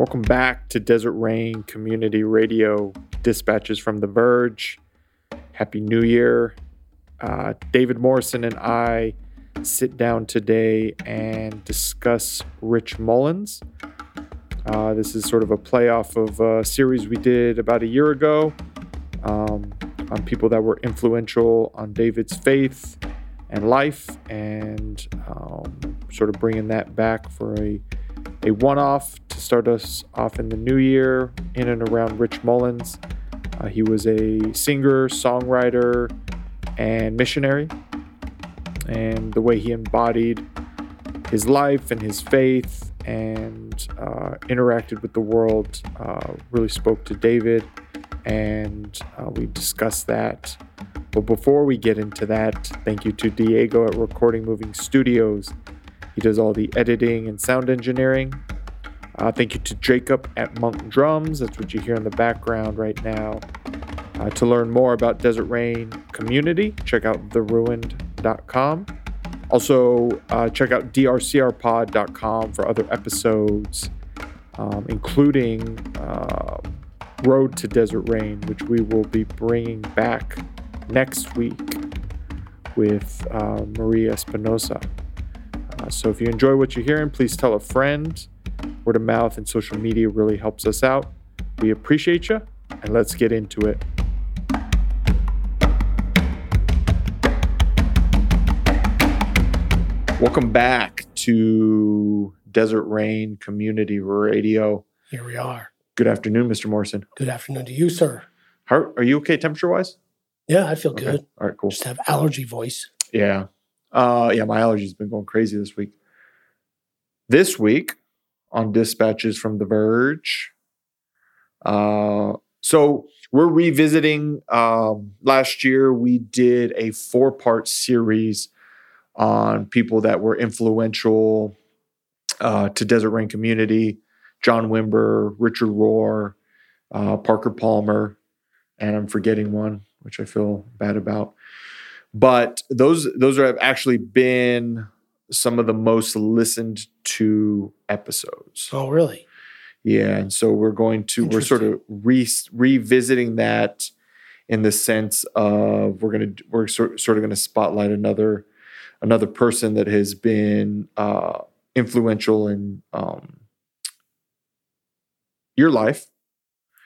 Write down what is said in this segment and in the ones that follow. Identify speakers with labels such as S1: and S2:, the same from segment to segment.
S1: Welcome back to Desert Rain Community Radio Dispatches from The Verge. Happy New Year. Uh, David Morrison and I sit down today and discuss Rich Mullins. Uh, this is sort of a playoff of a series we did about a year ago um, on people that were influential on David's faith and life, and um, sort of bringing that back for a, a one off to start us off in the new year in and around Rich Mullins. Uh, he was a singer, songwriter, and missionary. And the way he embodied his life and his faith and uh, interacted with the world uh, really spoke to David. And uh, we discussed that. But before we get into that, thank you to Diego at Recording Moving Studios. He does all the editing and sound engineering. Uh, thank you to Jacob at Monk Drums. That's what you hear in the background right now. Uh, to learn more about Desert Rain community, check out theruined.com. Also, uh, check out drcrpod.com for other episodes, um, including uh, Road to Desert Rain, which we will be bringing back next week with uh, Maria Espinosa. Uh, so, if you enjoy what you're hearing, please tell a friend. Word of mouth and social media really helps us out. We appreciate you, and let's get into it. Welcome back to Desert Rain Community Radio.
S2: Here we are.
S1: Good afternoon, Mr. Morrison.
S2: Good afternoon to you, sir.
S1: How, are you okay temperature wise?
S2: Yeah, I feel good.
S1: All right, cool.
S2: Just have allergy voice.
S1: Yeah. Uh, yeah, my allergies been going crazy this week. This week on Dispatches from The Verge. Uh, so we're revisiting um, last year, we did a four part series on people that were influential uh, to Desert Rain community John Wimber, Richard Rohr, uh, Parker Palmer, and I'm forgetting one, which I feel bad about. But those those are, have actually been some of the most listened to episodes.
S2: Oh, really?
S1: Yeah, and so we're going to we're sort of re- revisiting that in the sense of we're gonna we're sort sort of going to spotlight another another person that has been uh, influential in um, your life.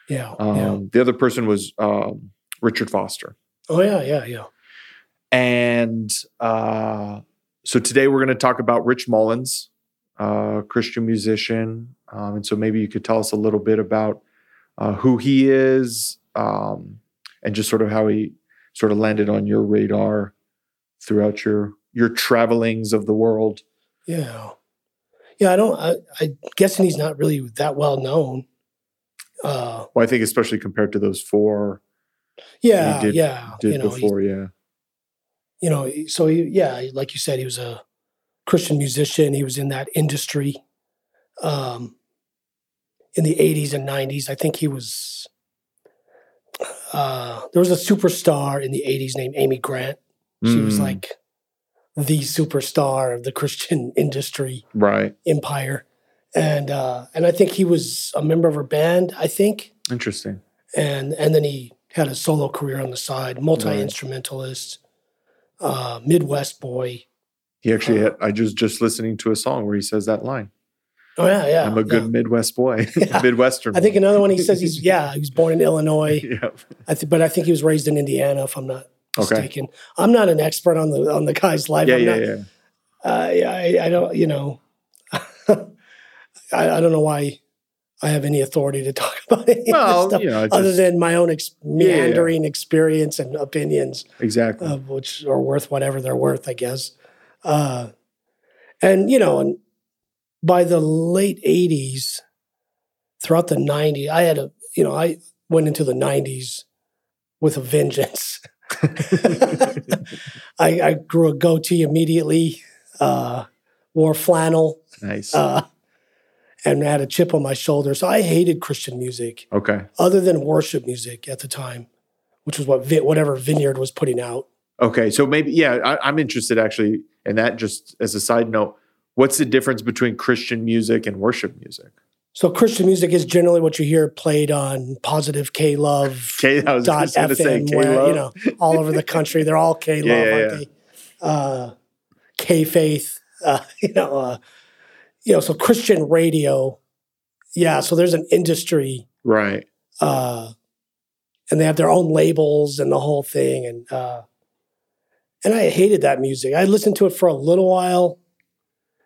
S2: Yeah,
S1: um,
S2: yeah.
S1: The other person was um, Richard Foster.
S2: Oh yeah, yeah, yeah.
S1: And uh, so today we're going to talk about Rich Mullins, uh, Christian musician. Um, and so maybe you could tell us a little bit about uh, who he is um, and just sort of how he sort of landed on your radar throughout your your travelings of the world.
S2: Yeah, yeah. I don't. I, I'm guessing he's not really that well known. Uh,
S1: well, I think especially compared to those four.
S2: Yeah,
S1: did,
S2: yeah.
S1: Did
S2: you know,
S1: before, yeah.
S2: You know, so he, yeah, like you said, he was a Christian musician. He was in that industry. Um, in the 80s and 90s, I think he was. Uh, there was a superstar in the 80s named Amy Grant. She was
S1: Mm,
S2: like the superstar of the Christian industry
S1: right.
S2: empire, and uh, and I think he was a member of her band. I think,
S1: Interesting.
S2: and and then he had a solo career on the side, multi instrumentalist, uh, Midwest boy.
S1: He actually
S2: Uh,
S1: had, I just just listening to a song where he says that line.
S2: Oh yeah, yeah.
S1: I'm a good
S2: yeah.
S1: Midwest boy,
S2: Yeah.
S1: Midwestern.
S2: I think another one he says he's yeah he was born in Illinois.
S1: yeah.
S2: I think, but I think he was raised in Indiana, if I'm not
S1: Okay.
S2: mistaken. I'm not an expert on the on the guy's life.
S1: Yeah,
S2: I'm
S1: yeah,
S2: not,
S1: yeah.
S2: uh, yeah, I, I don't, you know, I, I don't know why I have any authority to talk about any
S1: Well,
S2: stuff
S1: you know,
S2: other
S1: just-
S2: than my own ex-
S1: Yeah, yeah.
S2: meandering experience and opinions,
S1: Exactly.
S2: uh, which are worth whatever they're worth, I guess. Uh, and you know, and by the late '80s, throughout the '90s, I had a, you know, I went into the '90s with a vengeance. I, I grew a goatee immediately, uh, wore flannel,
S1: nice.
S2: uh, and had a chip on my shoulder. So I hated Christian music,
S1: okay.
S2: other than worship music at the time, which was what whatever Vineyard was putting out.
S1: Okay. So maybe, yeah, I, I'm interested actually in that. Just as a side note, what's the difference between Christian music and worship music?
S2: So Christian music is generally what you hear played on positive K Love
S1: K, I was
S2: dot
S1: say
S2: FM,
S1: K
S2: where,
S1: Love.
S2: you know, all over the country. They're all K Love,
S1: Yeah, yeah,
S2: aren't
S1: yeah.
S2: they? Uh, K Faith, uh, you know, uh, you know, so Christian radio. Yeah, so there's an industry,
S1: right.
S2: uh, and they have their own labels and the whole thing, and uh, and I hated that music. I listened to it for a little while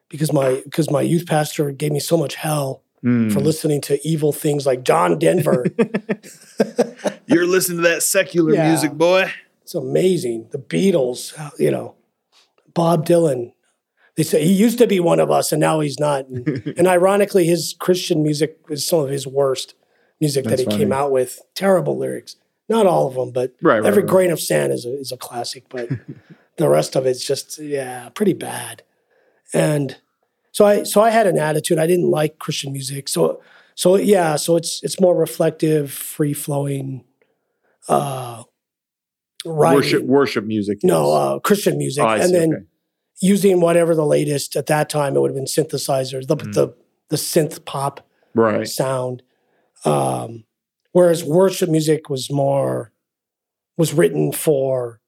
S2: because my because my youth pastor gave me so much hell
S1: Mm.
S2: for listening to evil things like John Denver.
S1: You're listening to that secular
S2: Yeah.
S1: music, boy.
S2: It's amazing. The Beatles, you know, Bob Dylan. They say he used to be one of us and now he's not. And, and ironically, his Christian music is some of his worst music
S1: That's
S2: that he came out with. Terrible lyrics. Not all of them, but
S1: Right, right,
S2: every
S1: right.
S2: grain of sand is a, is a classic. But the rest of it's just, yeah, pretty bad. And so I so I had an attitude. I didn't like Christian music. So so yeah, so it's it's more reflective, free flowing, uh, writing.
S1: Worship worship music.
S2: No, uh, Christian music,
S1: Oh, I
S2: and then
S1: okay.
S2: Using whatever the latest at that time. It would have been synthesizers, the
S1: Mhm.
S2: the the synth pop
S1: right.
S2: sound. Um, whereas worship music was more was written for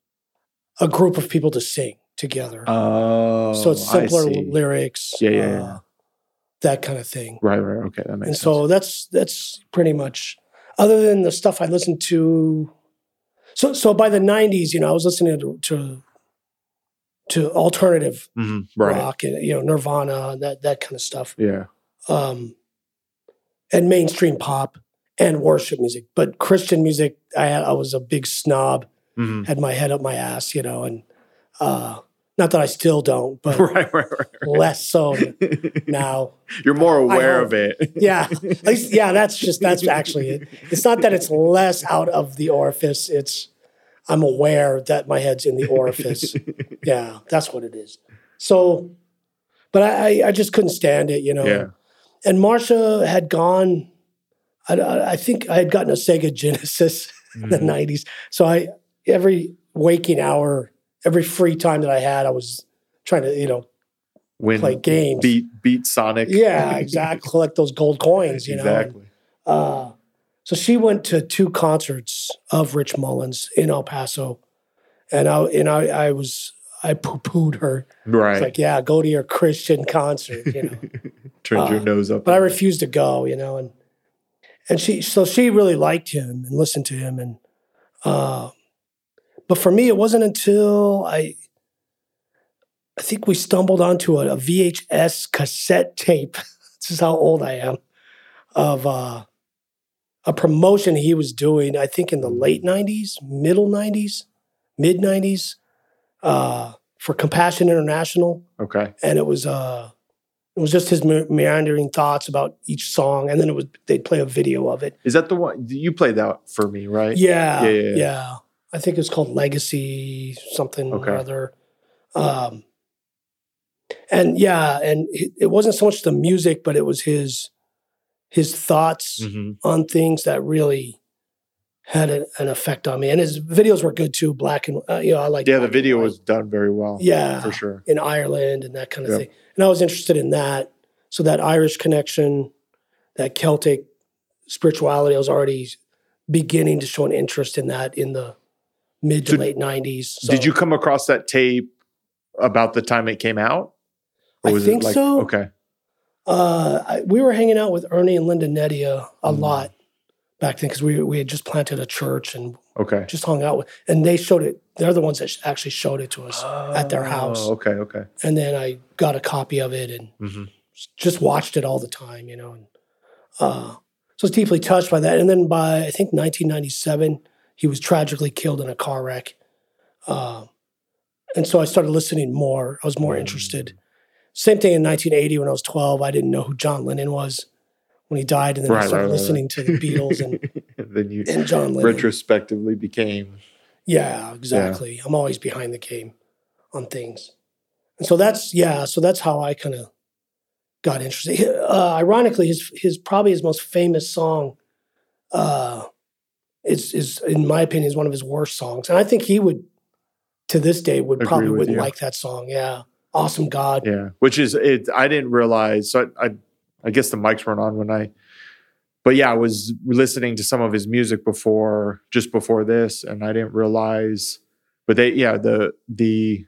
S2: a group of people to sing together.
S1: Oh,
S2: so it's
S1: I
S2: simpler lyrics,
S1: Yeah, yeah,
S2: uh,
S1: yeah.
S2: that kind of thing.
S1: Right, right. Okay, that makes sense.
S2: and
S1: sense.
S2: so that's that's pretty much other than the stuff I listened to. So so by the '90s, you know, I was listening to to, to alternative
S1: Mhm, right.
S2: rock and you know Nirvana and that that kind of stuff,
S1: Yeah.
S2: um, and mainstream pop and worship music. But Christian music, I had, I was a big snob,
S1: Mhm.
S2: had my head up my ass, you know, and uh, not that I still don't, but
S1: right, right,
S2: less so now.
S1: You're more aware of it.
S2: Yeah, least, yeah, that's just that's actually it. It's not that it's less out of the orifice. It's I'm aware that my head's in the orifice. yeah, that's what it is. So, but I I- just couldn't stand it, you know.
S1: Yeah.
S2: And Marsha had gone. I, I think I had gotten a Sega Genesis in the
S1: Mhm.
S2: '90s. So I every waking hour, every free time that I had, I was trying to you know
S1: When
S2: play games.
S1: beat beat Sonic.
S2: Yeah, exactly. Collect those gold coins, you know. and-
S1: exactly.
S2: uh, so she went to two concerts of Rich Mullins in El Paso, and I and I, I was I poo pooed her.
S1: Right.
S2: It's like, yeah, go to your Christian concert, you know.
S1: Turns your
S2: uh,
S1: nose up.
S2: but I refused to go, you know, and and she so she really liked him and listened to him, and uh, but for me, it wasn't until I. I think we stumbled onto a, a VHS cassette tape. this is how old I am. Of uh, a promotion he was doing, I think in the late 90s, middle 90s, mid 90s, uh, for Compassion International.
S1: okay.
S2: And it was uh, it was just his me- meandering thoughts about each song. And then it was they'd play a video of it.
S1: Is that the one you played that for me, right?
S2: Yeah,
S1: Yeah,
S2: yeah,
S1: yeah, yeah.
S2: I think it's called Legacy something
S1: Okay.
S2: or other. Um, and yeah, and it, it wasn't so much the music, but it was his his thoughts
S1: Mhm.
S2: on things that really had an, an effect on me. And his videos were good too, black and uh, you know I like
S1: Yeah, the video was done very well.
S2: yeah
S1: for sure.
S2: in Ireland and that kind of
S1: Yep.
S2: thing. And I was interested in that. So that Irish connection, that Celtic spirituality, I was already beginning to show an interest in that in the mid to
S1: So
S2: late nineties.
S1: Did you come across that tape about the time it came out?
S2: I think so.
S1: Okay.
S2: Uh, I, we were hanging out with Ernie and Linda Nedia a
S1: Mm.
S2: lot back then because we we had just planted a church and
S1: Okay.
S2: just hung out with. And they showed it. They're the ones that sh- actually showed it to us. at their house.
S1: Oh, Okay. Okay.
S2: And then I got a copy of it and
S1: hmm
S2: just watched it all the time, you know. And uh, so I was deeply touched by that. And then by I think 1997, he was tragically killed in a car wreck. Uh, and so I started listening more. I was more
S1: Mm.
S2: interested. Same thing in 1980 when I was 12. I didn't know who John Lennon was when he died, and then I started
S1: right, right,
S2: listening to the Beatles and,
S1: then you
S2: and John Lennon.
S1: retrospectively became.
S2: Yeah, exactly. I'm always behind the game on things. And so that's yeah, so that's how I kind of got interested. Uh, ironically, his his probably his most famous song uh is is in my opinion is one of his worst songs. And I think he would to this day would
S1: Agree
S2: probably wouldn't
S1: you.
S2: like that song. Yeah. Awesome God.
S1: Yeah. Which is it. I didn't realize. So I, I I guess the mics weren't on when I. But yeah, I was listening to some of his music before, just before this, and I didn't realize. But they, yeah, the the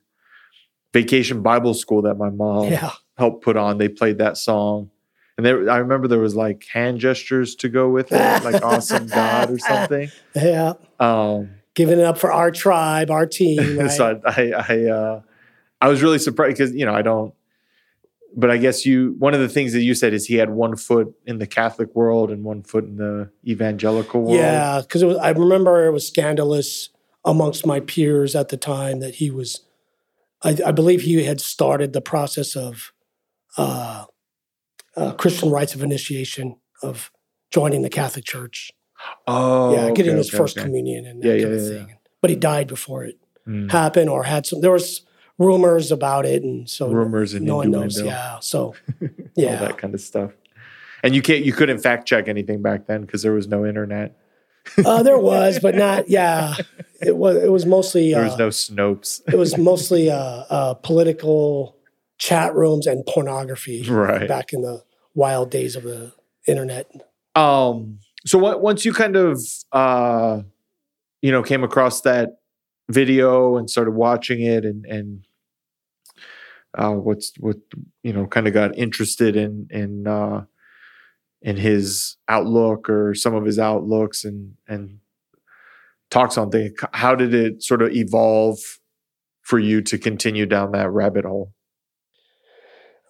S1: vacation Bible school that my mom
S2: Yeah.
S1: helped put on, they played that song, and there, I remember there was like hand gestures to go with it, like "Awesome God" or something.
S2: Yeah.
S1: Um,
S2: Giving it up for our tribe, our team. Right?
S1: so I, I, I, uh, I was really surprised because you know I don't, but I guess you. One of the things that you said is he had one foot in the Catholic world and one foot in the evangelical world.
S2: Yeah, because I remember it was scandalous amongst my peers at the time that he was. I, I believe he had started the process of uh, uh, Christian rites of initiation of joining the Catholic Church.
S1: Oh,
S2: yeah, getting
S1: okay,
S2: his
S1: okay,
S2: first
S1: okay.
S2: communion and that
S1: Yeah,
S2: kind of
S1: yeah,
S2: thing. But he died before it
S1: Mm.
S2: happened, or had some. There was rumors about it, and so
S1: Rumors and
S2: no one knows. Yeah, so
S1: all
S2: yeah,
S1: that kind of stuff. And you can't, you couldn't fact check anything back then because there was no internet.
S2: uh, there was, but not. Yeah, it was. It was mostly.
S1: There
S2: uh,
S1: was no Snopes.
S2: it was mostly uh, uh, political chat rooms and pornography
S1: Right.
S2: back in the wild days of the internet.
S1: Um. So what, once you kind of, uh, you know, came across that video and started watching it, and and uh, what's what you know, kind of got interested in in uh, in his outlook or some of his outlooks, and and talks on things. How did it sort of evolve for you to continue down that rabbit hole?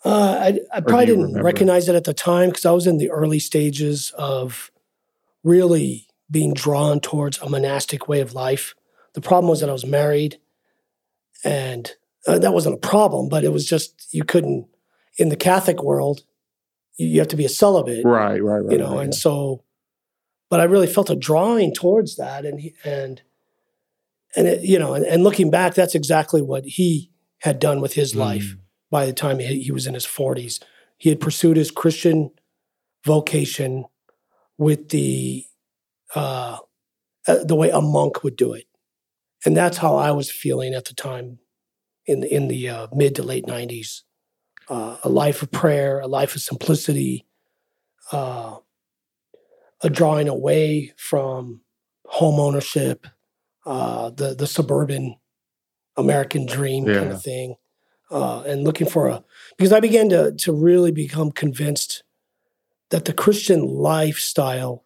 S2: Uh, I, I probably didn't
S1: remember?
S2: recognize it at the time because I was in the early stages of really being drawn towards a monastic way of life. The problem was that I was married, and uh, that wasn't a problem, but it was just you couldn't in the Catholic world. You, you have to be a celibate,
S1: Right, right, right.
S2: you know,
S1: right,
S2: and so, but I really felt a drawing towards that, and he, and and it, you know, and, and looking back, that's exactly what he had done with his
S1: Mm.
S2: life by the time he, he was in his 40s. He had pursued his Christian vocation with the uh, uh, the way a monk would do it, and that's how I was feeling at the time in the in the uh, mid to late 90s. Uh, a life of prayer, a life of simplicity, uh, a drawing away from home ownership, uh, the the suburban American dream kind of thing, uh, and looking for a because I began to to really become convinced that the Christian lifestyle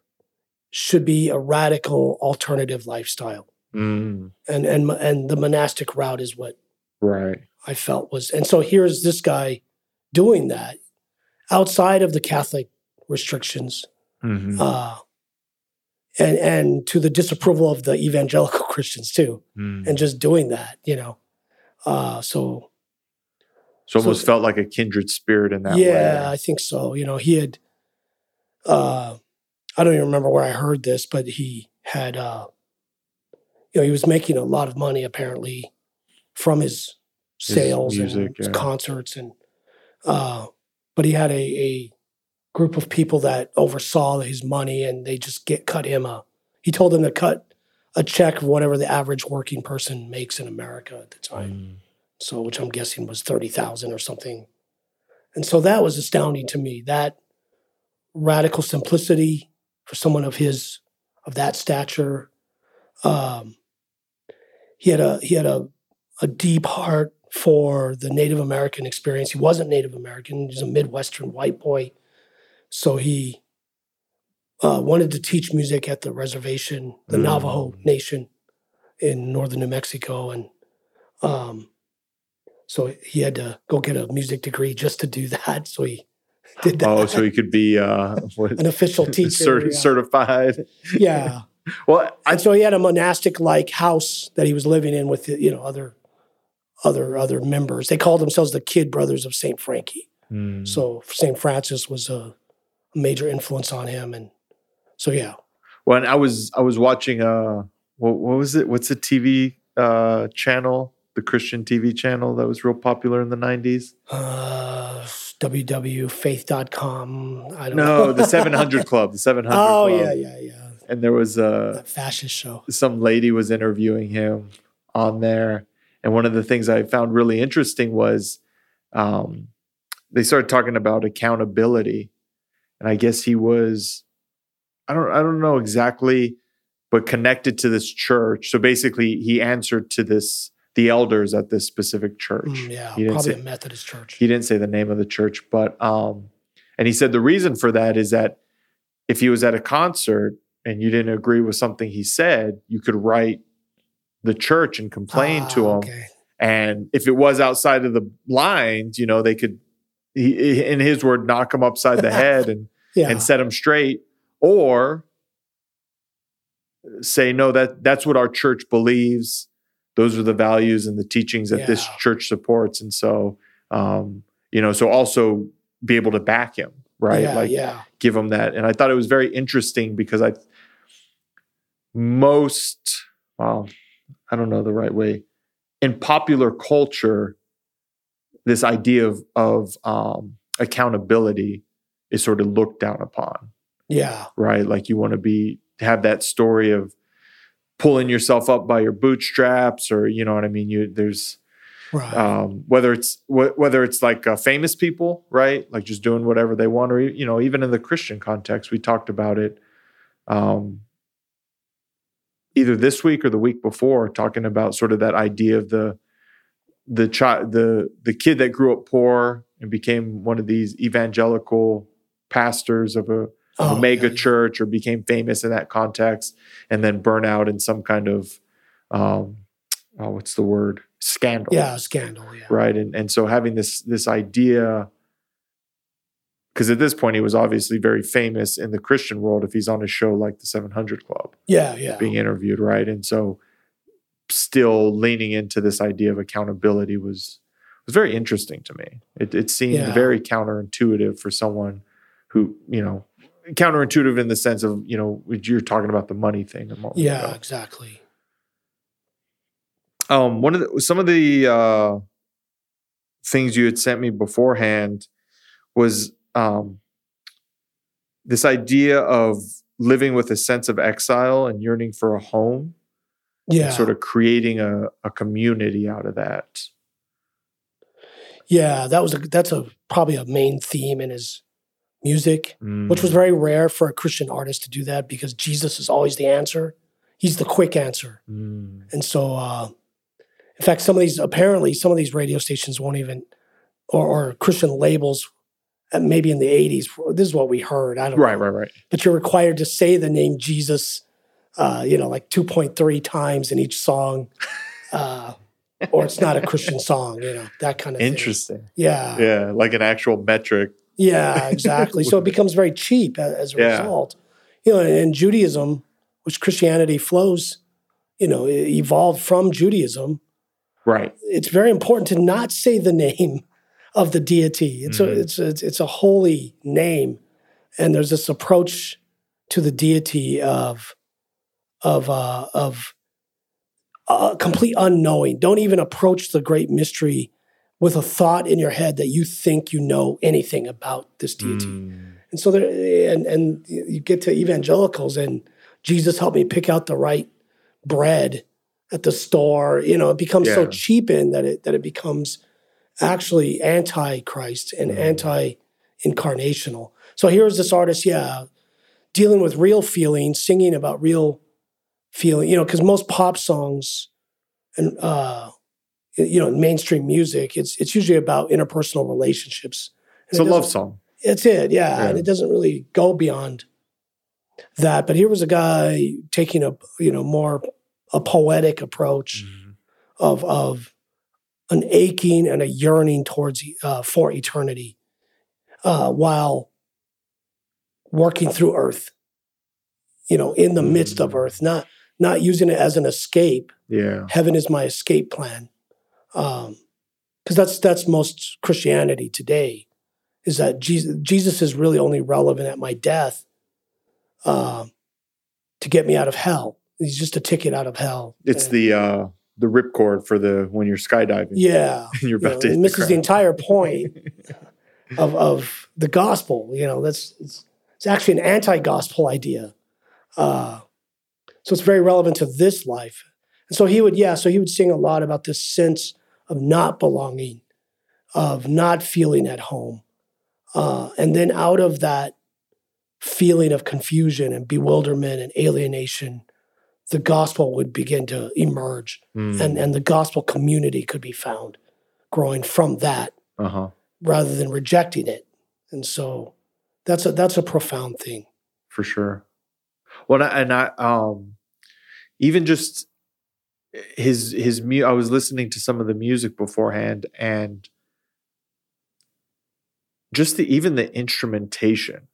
S2: should be a radical alternative lifestyle,
S1: Mm,
S2: and and and the monastic route is what
S1: right.
S2: I felt was, and so here's this guy doing that outside of the Catholic restrictions,
S1: Mhm,
S2: uh, and and to the disapproval of the evangelical Christians too,
S1: mm.
S2: and just doing that, you know. Uh, so
S1: So almost felt like a kindred spirit in that
S2: yeah,
S1: way.
S2: I think so. You know, he had. Uh, I don't even remember where I heard this, but he had. Uh, you know, he was making a lot of money apparently from his
S1: His
S2: sales
S1: music,
S2: and his
S1: yeah.
S2: concerts, and uh, but he had a, a group of people that oversaw his money, and they just get cut him a. He told them to cut a check of whatever the average working person makes in America at the time
S1: Mm,
S2: so which I'm guessing was thirty thousand or something. And so that was astounding to me. That radical simplicity for someone of his of that stature. Um, he had a he had a a deep heart for the Native American experience. He wasn't Native American; he's a Midwestern white boy. So he uh, wanted to teach music at the reservation, the
S1: Mm.
S2: Navajo Nation in northern New Mexico, and um, so he had to go get a music degree just to do that. So he did that.
S1: Oh, so he could be uh,
S2: an official teacher.
S1: cer-
S2: yeah.
S1: certified.
S2: yeah.
S1: Well, I
S2: And so he had a monastic like house that he was living in with you know other other other members. They called themselves the Kid Brothers of Saint Frankie.
S1: Mm.
S2: So Saint Francis was a major influence on him, and so yeah.
S1: when I was I was watching uh what, what was it? What's the TV uh channel? The Christian TV channel that was real popular in the nineties.
S2: Uh, www.faith.com. I don't
S1: No,
S2: know.
S1: the Seven Hundred Club. The Seven Hundred.
S2: oh
S1: Club.
S2: yeah, yeah, yeah.
S1: And there was a
S2: That fascist show.
S1: some lady was interviewing him on there and one of the things i found really interesting was um, they started talking about accountability and I guess he was I don't I don't know exactly, but connected to this church. So basically, he answered to this the elders at this specific church.
S2: Mm, yeah,
S1: He didn't
S2: probably
S1: say-
S2: a Methodist church.
S1: He didn't say the name of the church, but um, and he said the reason for that is that if he was at a concert and you didn't agree with something he said, you could write the church and complain to
S2: Ah,
S1: him.
S2: Okay.
S1: And if it was outside of the lines, you know, they could, he, in his word, knock him upside the head and
S2: Yeah.
S1: and set him straight, or say no that that's what our church believes. Those are the values and the teachings that this church supports, and so um, you know, so also be able to back him, right?
S2: Yeah,
S1: like
S2: yeah.
S1: give him that. And I thought it was very interesting because I most well, I don't know the right way. In popular culture, this idea of of um, accountability is sort of looked down upon,
S2: Yeah.
S1: right? Like you want to be have that story of pulling yourself up by your bootstraps, or you know what I mean. You there's
S2: Right.
S1: um, whether it's wh- whether it's like uh, famous people, right? Like just doing whatever they want, or you know, even in the Christian context, we talked about it. Um, either this week or the week before, talking about sort of that idea of the the child, the the kid that grew up poor and became one of these evangelical pastors of a,
S2: Oh,
S1: a mega
S2: yeah, yeah.
S1: church or became famous in that context, and then burn out in some kind of um, oh, what's the word scandal?
S2: Yeah, scandal. Yeah.
S1: right and and so having this this idea because at this point he was obviously very famous in the christian world if he's on a show like the 700 club
S2: Yeah, yeah.
S1: being interviewed right and so still leaning into this idea of accountability was was very interesting to me it, it seemed
S2: Yeah.
S1: very counterintuitive for someone who you know counterintuitive in the sense of you know you're talking about the money thing
S2: Yeah,
S1: ago.
S2: exactly.
S1: um one of the some of the uh things you had sent me beforehand was um this idea of living with a sense of exile and yearning for a home
S2: Yeah.
S1: sort of creating a, a community out of that
S2: yeah, that was a that's a probably a main theme in his music, which was
S1: Mm,
S2: very rare for a Christian artist to do that because Jesus is always the answer. He's the quick answer.
S1: mm,
S2: And so, uh, in fact, some of these apparently some of these radio stations won't even, or, or Christian labels, maybe in the '80s. This is what we heard. I don't
S1: right
S2: know.
S1: right right
S2: But you're required to say the name Jesus, uh, you know, like 2.3 times in each song, uh, or it's not a Christian song. You know, that kind of thing.
S1: interesting
S2: Yeah,
S1: yeah like an actual metric
S2: yeah, exactly. so it becomes very cheap as a
S1: Yeah.
S2: result. You know, and Judaism, which Christianity flows, you know, evolved from Judaism.
S1: right
S2: It's very important to not say the name of the deity. It's
S1: Mhm.
S2: a it's a, it's a holy name, and there's this approach to the deity of of uh, of uh, complete unknowing. Don't even approach the great mystery with a thought in your head that you think you know anything about this deity.
S1: Mm,
S2: And so there, and and you get to evangelicals, and Jesus helped me pick out the right bread at the store. You know, it becomes so cheapened that it that it becomes actually anti-Christ and
S1: Mm.
S2: anti-incarnational. So here's this artist, yeah, dealing with real feelings, singing about real feeling. You know, because most pop songs and uh, you know, mainstream music, it's it's usually about interpersonal relationships. And
S1: it's a love song
S2: it's it, yeah.
S1: Yeah.
S2: And it doesn't really go beyond that. But here was a guy taking a you know more a poetic approach
S1: Mm,
S2: of of an aching and a yearning towards uh, for eternity, uh, while working through Earth. You know, in the midst of
S1: Mm.
S2: Earth, not not using it as an escape.
S1: yeah
S2: Heaven is my escape plan, Um, because that's that's most Christianity today is that Jesus, Jesus is really only relevant at my death um, to get me out of hell. He's just a ticket out of hell.
S1: it's
S2: And-
S1: the uh the ripcord for the when you're skydiving
S2: yeah.
S1: and you're
S2: you know,
S1: about to
S2: it
S1: the
S2: misses the, entire point of of the gospel. You know, that's it's, it's actually an anti-gospel idea. Uh, so it's very relevant to this life. And so he would, yeah, so he would sing a lot about this sense of not belonging, of not feeling at home. Uh, and then out of that feeling of confusion and bewilderment and alienation, the gospel would begin to emerge
S1: Mm.
S2: and, and the gospel community could be found growing from that
S1: uh-huh.
S2: rather than rejecting it. And so that's a that's a profound thing.
S1: for sure. Well, and I, um, even just his his mu- I was listening to some of the music beforehand, and just the even the instrumentation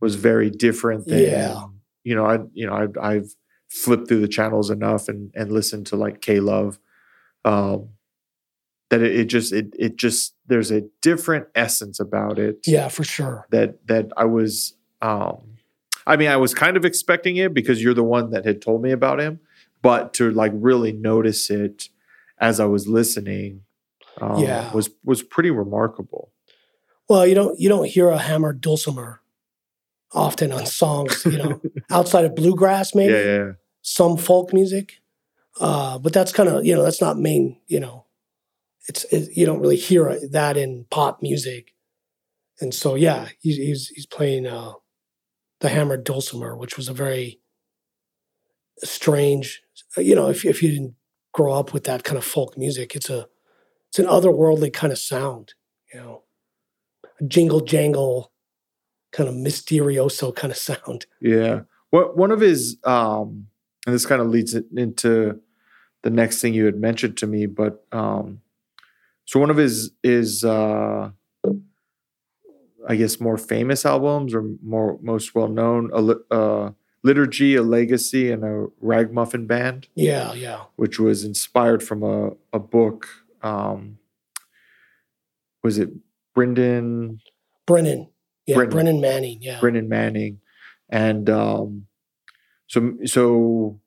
S1: was very different than
S2: Yeah.
S1: You know I you know I've, I've flipped through the channels enough and and listened to like K Love, um, that it, it just it it just there's a different essence about it
S2: Yeah, for sure.
S1: that that I was um I mean I was kind of expecting it because you're the one that had told me about him but to like really notice it as I was listening um,
S2: Yeah.
S1: was was pretty remarkable
S2: Well, you don't you don't hear a hammered dulcimer often on songs, you know, outside of bluegrass maybe.
S1: yeah yeah
S2: some folk music, uh, but that's kind of you know that's not main. You know, it's it, you don't really hear that in pop music, and so yeah, he's he's, he's playing uh, the hammered dulcimer, which was a very strange. You know, if if you didn't grow up with that kind of folk music, it's a it's an otherworldly kind of sound. You know, a jingle jangle, kind of mysterioso kind of sound.
S1: yeah what one of his um and this kind of leads it into the next thing you had mentioned to me but um so one of his is uh I guess more famous albums or more most well known a uh, liturgy, a legacy, and a ragmuffin band,
S2: Yeah, yeah.
S1: which was inspired from a a book. Um, was it Brendan
S2: Brennan. Yeah,
S1: Brennan.
S2: Brennan Manning. Yeah.
S1: Brennan Manning, and um, so so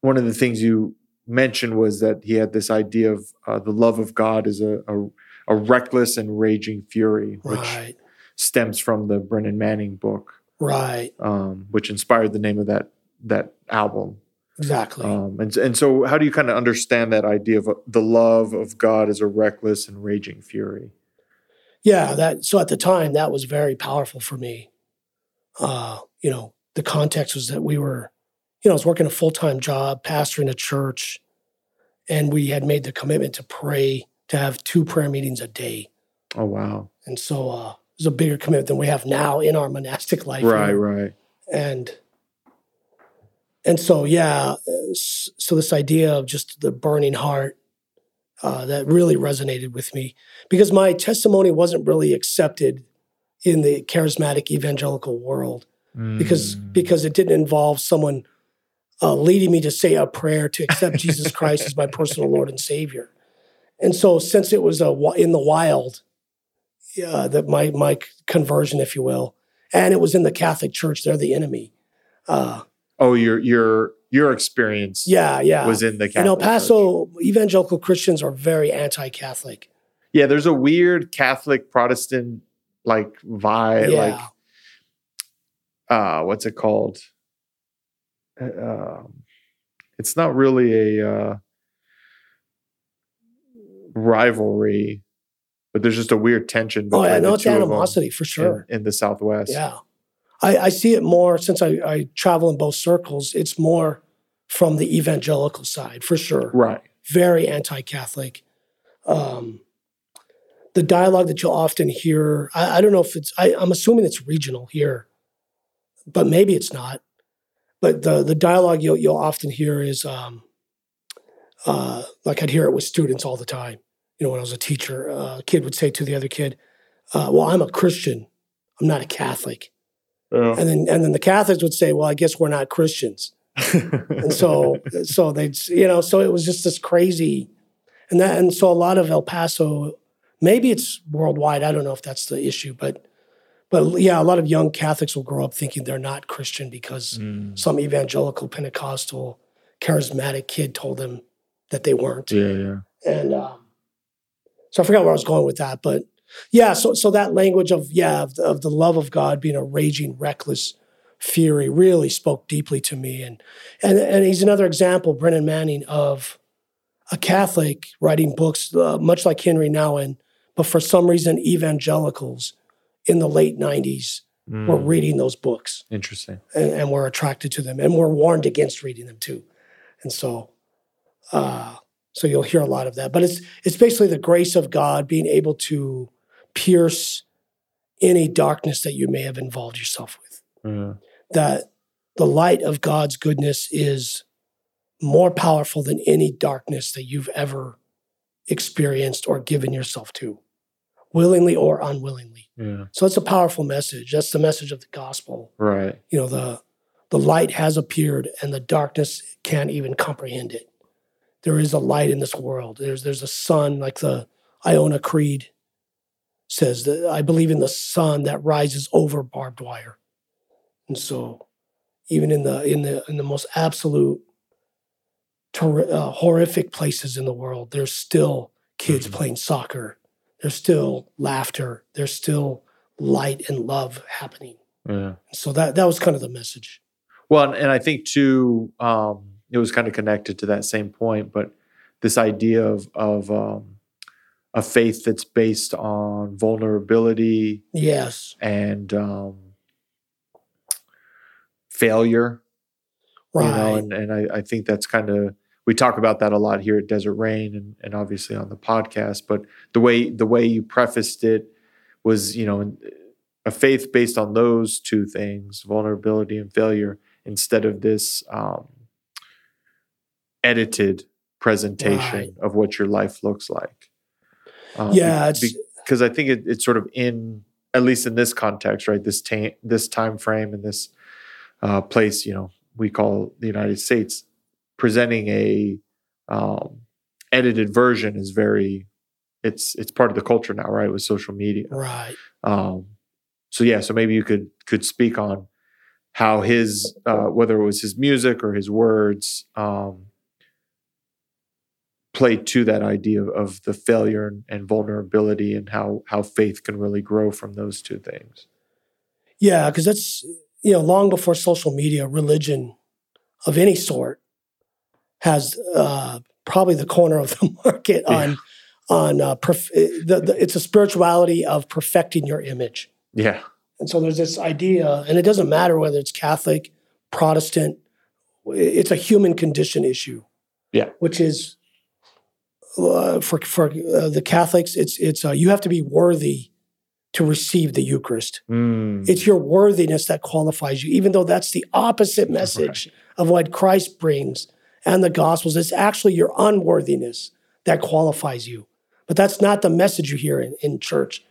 S1: one of the things you mentioned was that he had this idea of uh, the love of God is a, a a reckless and raging fury, which
S2: Right.
S1: stems from the Brennan Manning book,
S2: Right.
S1: um, which inspired the name of that that album.
S2: Exactly.
S1: Um, and and so, how do you kind of understand that idea of uh, the love of God as a reckless and raging fury?
S2: Yeah. That. So at the time, that was very powerful for me. Uh, you know, the context was that we were, you know, I was working a full time job, pastoring a church, and we had made the commitment to pray to have two prayer meetings a day.
S1: Oh wow!
S2: And so uh, it was a bigger commitment than we have now in our monastic life.
S1: Right, right.
S2: and and so yeah so this idea of just the burning heart uh, that really resonated with me because my testimony wasn't really accepted in the charismatic evangelical world because
S1: Mm.
S2: because it didn't involve someone uh, leading me to say a prayer to accept Jesus Christ as my personal Lord and Savior. And so, since it was a, in the wild, yeah, that my my conversion, if you will, and it was in the Catholic Church, they're the enemy. Uh,
S1: oh, your your your experience
S2: yeah, yeah.
S1: was in the Catholic
S2: in El
S1: Church.
S2: Paso, evangelical Christians are very anti-Catholic.
S1: Yeah, there's a weird Catholic Protestant like vibe,
S2: yeah,
S1: like uh, what's it called? Uh, um, it's not really a uh, rivalry, but there's just a weird tension.
S2: oh,
S1: between
S2: yeah, no,
S1: the
S2: it's
S1: two of them
S2: animosity for sure.
S1: in, in the Southwest.
S2: Yeah. I, I see it more since I, I travel in both circles. It's more from the evangelical side for sure.
S1: right.
S2: Very anti Catholic. Um, the dialogue that you'll often hear, I, I don't know if it's, I, I'm assuming it's regional here, but maybe it's not. But the, the dialogue you'll, you'll often hear is um, uh, like I'd hear it with students all the time. You know, when I was a teacher, uh, a kid would say to the other kid, uh, Well, I'm a Christian, I'm not a Catholic.
S1: Yeah.
S2: And then and then the Catholics would say, "Well, I guess we're not Christians." And so so they you know so it was just this crazy, and that and so a lot of El Paso, maybe it's worldwide. I don't know if that's the issue, but but yeah, a lot of young Catholics will grow up thinking they're not Christian because
S1: Mm.
S2: some evangelical Pentecostal charismatic kid told them that they weren't.
S1: yeah, yeah.
S2: And um, so I forgot where I was going with that, but yeah, so so that language of yeah of the, of the love of God being a raging, reckless fury really spoke deeply to me, and and and he's another example, Brennan Manning, of a Catholic writing books, uh, much like Henri Nouwen, but for some reason evangelicals in the late 90s
S1: Mm,
S2: were reading those books
S1: interesting.
S2: and, and were attracted to them and were warned against reading them too. And so, uh, so you'll hear a lot of that. But it's it's basically the grace of God being able to pierce any darkness that you may have involved yourself with.
S1: Yeah.
S2: That the light of God's goodness is more powerful than any darkness that you've ever experienced or given yourself to, willingly or unwillingly.
S1: yeah.
S2: So it's a powerful message. That's the message of the gospel
S1: Right.
S2: you know the the light has appeared and the darkness can't even comprehend it there is a light in this world there's there's a sun like the iona creed says that i believe in the sun that rises over barbed wire and so even in the in the in the most absolute ter- uh, horrific places in the world there's still kids
S1: Mhm.
S2: playing soccer there's still laughter there's still light and love happening
S1: Yeah.
S2: so that that was kind of the message.
S1: Well, and, and I think too, um, it was kind of connected to that same point, but this idea of of um, a faith that's based on vulnerability
S2: Yes,
S1: and um, failure,
S2: right.
S1: you know, and, and I, I think that's kind of we talk about that a lot here at Desert Rain and, and obviously on the podcast. But the way the way you prefaced it was, you know, a faith based on those two things, vulnerability and failure, instead of this um, edited presentation
S2: Right.
S1: of what your life looks like. Um,
S2: yeah,
S1: because I think it, it's sort of in at least in this context, right? This ta- this time frame and this uh, place, you know, we call the United States, presenting a um, edited version is very it's it's part of the culture now, right? With social media.
S2: right.
S1: Um, so yeah, so maybe you could could speak on how his uh, whether it was his music or his words um, played to that idea of, the failure and, and vulnerability and how how faith can really grow from those two things.
S2: Yeah, because that's you know long before social media, religion of any sort has uh, probably the corner of the market
S1: Yeah.
S2: on on uh, perf- the, the, it's a spirituality of perfecting your image.
S1: Yeah,
S2: And so there's this idea, and it doesn't matter whether it's Catholic, Protestant, it's a human condition issue.
S1: Yeah.
S2: Which is uh, for for uh, the Catholics, it's it's uh, you have to be worthy to receive the Eucharist.
S1: Mm.
S2: It's your worthiness that qualifies you, even though that's the opposite message of what Christ brings and the Gospels. It's actually your unworthiness that qualifies you. But that's not the message you hear in, in church.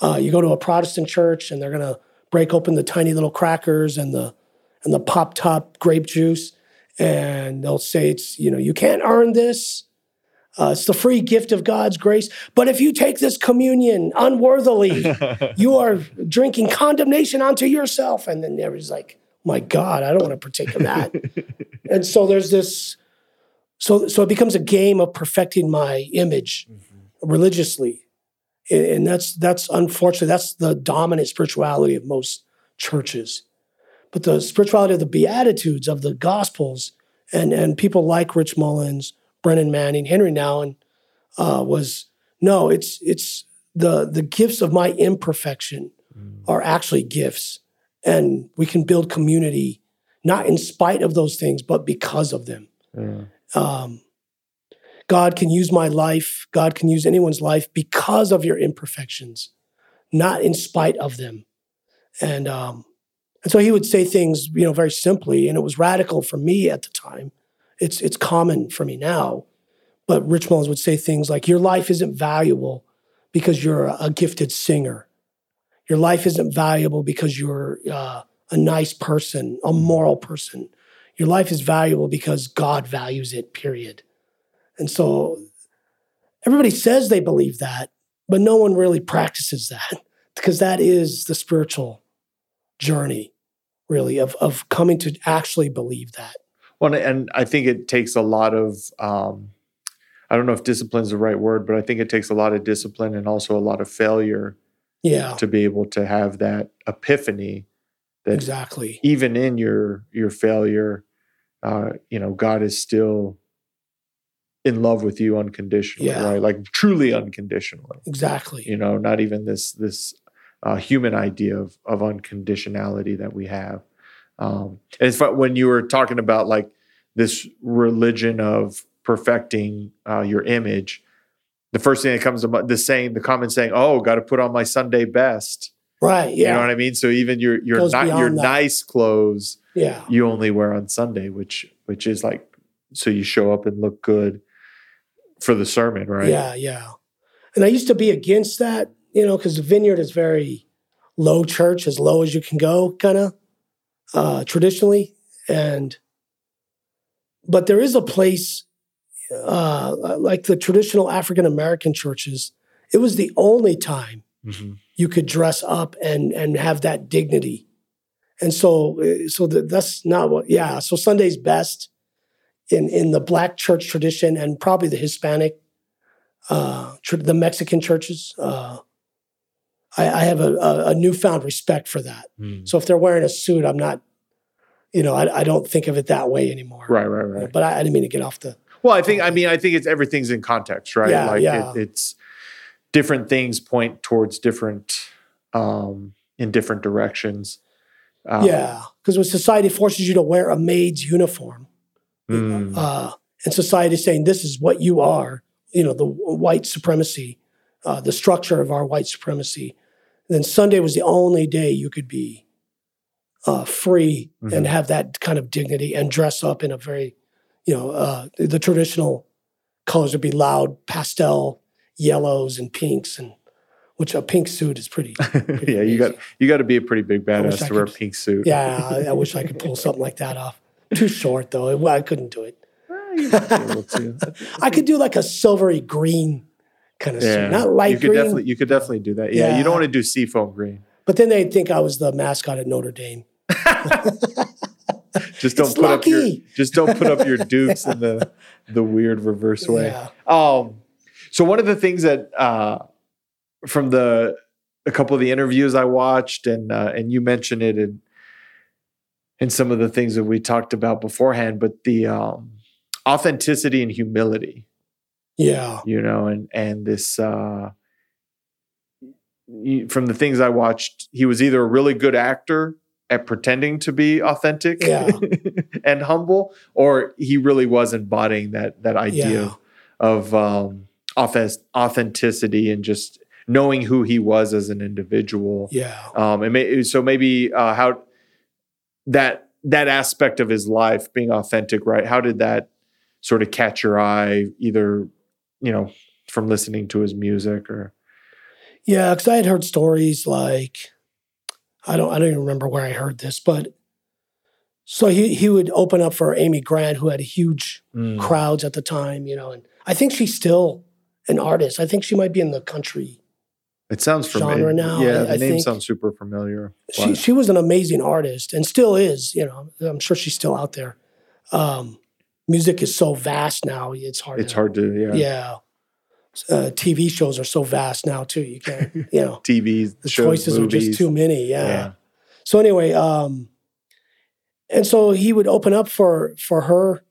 S2: Uh, you go to a Protestant church and they're going to break open the tiny little crackers and the and the pop top grape juice, and they'll say it's you know you can't earn this. Uh, it's the free gift of God's grace. But if you take this communion unworthily, you are drinking condemnation onto yourself. And then everybody's like, my God, I don't want to partake of that. and so there's this, so so it becomes a game of perfecting my image religiously. And, and that's that's unfortunately, that's the dominant spirituality of most churches. But the spirituality of the Beatitudes, of the Gospels, and, and people like Rich Mullins, Brennan Manning, Henri Nouwen, uh, was no, it's it's the the gifts of my imperfection
S1: Mm.
S2: are actually gifts, and we can build community not in spite of those things, but because of them.
S1: Yeah.
S2: Um, God can use my life. God can use anyone's life because of your imperfections, not in spite of them. And um, and so he would say things, you know, very simply, and it was radical for me at the time. It's it's common for me now, but Rich Mullins would say things like, "Your life isn't valuable because you're a, a gifted singer. Your life isn't valuable because you're uh, a nice person, a moral person. Your life is valuable because God values it. Period." And so everybody says they believe that, but no one really practices that because that is the spiritual journey, really, of, of coming to actually believe that.
S1: Well, and I think it takes a lot of, um, I don't know if discipline is the right word, but I think it takes a lot of discipline and also a lot of failure
S2: Yeah,
S1: to be able to have that epiphany that
S2: exactly.
S1: even in your your failure, uh, you know, God is still in love with you unconditionally,
S2: Yeah.
S1: right? Like truly unconditionally.
S2: Exactly.
S1: You know, not even this this uh, human idea of of unconditionality that we have. Um, and it's fun when you were talking about like this religion of perfecting uh, your image. The first thing that comes to mind, the saying, the common saying, "Oh, got to put on my Sunday best."
S2: Right. Yeah.
S1: You know what I mean? So even your your
S2: Goes
S1: ni- your
S2: that.
S1: nice clothes
S2: yeah.
S1: you only wear on Sunday, which which is like so you show up and look good for the sermon, right?
S2: Yeah. Yeah. And I used to be against that, you know, because the vineyard is very low church, as low as you can go, kind of uh, traditionally. And, but there is a place uh, like the traditional African American churches. It was the only time
S1: Mhm.
S2: you could dress up and and have that dignity. And so uh, so th- that's not what yeah, so Sunday's best in in the black church tradition and probably the Hispanic uh tr- the Mexican churches uh I, I have a, a, newfound respect for that.
S1: Mm.
S2: So if they're wearing a suit, I'm not, you know, I, I don't think of it that way anymore.
S1: Right, right, right.
S2: But I, I didn't mean to get off the.
S1: Well, I think I mean I think it's everything's in context, right?
S2: Yeah,
S1: like
S2: yeah.
S1: It, it's different things point towards different um in different directions. Um,
S2: yeah, because when society forces you to wear a maid's uniform,
S1: mm,
S2: uh, and society is saying this is what you are, you know, the white supremacy, uh, the structure of our white supremacy. Then Sunday was the only day you could be uh, free
S1: Mhm.
S2: and have that kind of dignity and dress up in a very, you know, uh, the, traditional colors would be loud pastel yellows and pinks, and which a pink suit is pretty.
S1: yeah, you got you got to be a pretty big badass
S2: I
S1: to wear a pink suit.
S2: Yeah, I, I wish I could pull something like that off. Too short though. Well, I couldn't do it.
S1: You might be able to.
S2: I could do like a silvery green kind of suit, not light
S1: you could
S2: green.
S1: definitely you could definitely do that. Yeah, you don't want to do seafoam green.
S2: But then they'd think I was the mascot at Notre Dame.
S1: Just don't
S2: It's
S1: put up your just don't put up your dukes in the the weird reverse way.
S2: Yeah.
S1: Um, so one of the things that uh, from the a couple of the interviews I watched, and uh, and you mentioned it in in some of the things that we talked about beforehand, but the um, authenticity and humility,
S2: Yeah.
S1: you know, and and this uh, from the things I watched, he was either a really good actor at pretending to be authentic
S2: Yeah.
S1: and humble, or he really was embodying that that idea
S2: Yeah.
S1: of um, auth- authenticity and just knowing who he was as an individual.
S2: Yeah.
S1: Um, and may, so maybe uh, how that that aspect of his life being authentic, right? How did that sort of catch your eye, either you know from listening to his music or
S2: Yeah, because I had heard stories like I don't I don't even remember where I heard this, but so he he would open up for Amy Grant, who had huge
S1: Mm.
S2: crowds at the time, you know, and I think she's still an artist. I think she might be in the country.
S1: It sounds familiar.
S2: genre now,
S1: Yeah,
S2: I-
S1: the
S2: I
S1: name sounds super familiar.
S2: She she was an amazing artist and still is, you know. I'm sure she's still out there. Um, music is so vast now; it's hard.
S1: it's
S2: to,
S1: hard to yeah.
S2: Yeah. Uh, TV shows are so vast now too. You can't, you know,
S1: TV
S2: the
S1: shows,
S2: choices are just too many. Yeah.
S1: Yeah.
S2: So anyway, um, and so he would open up for for her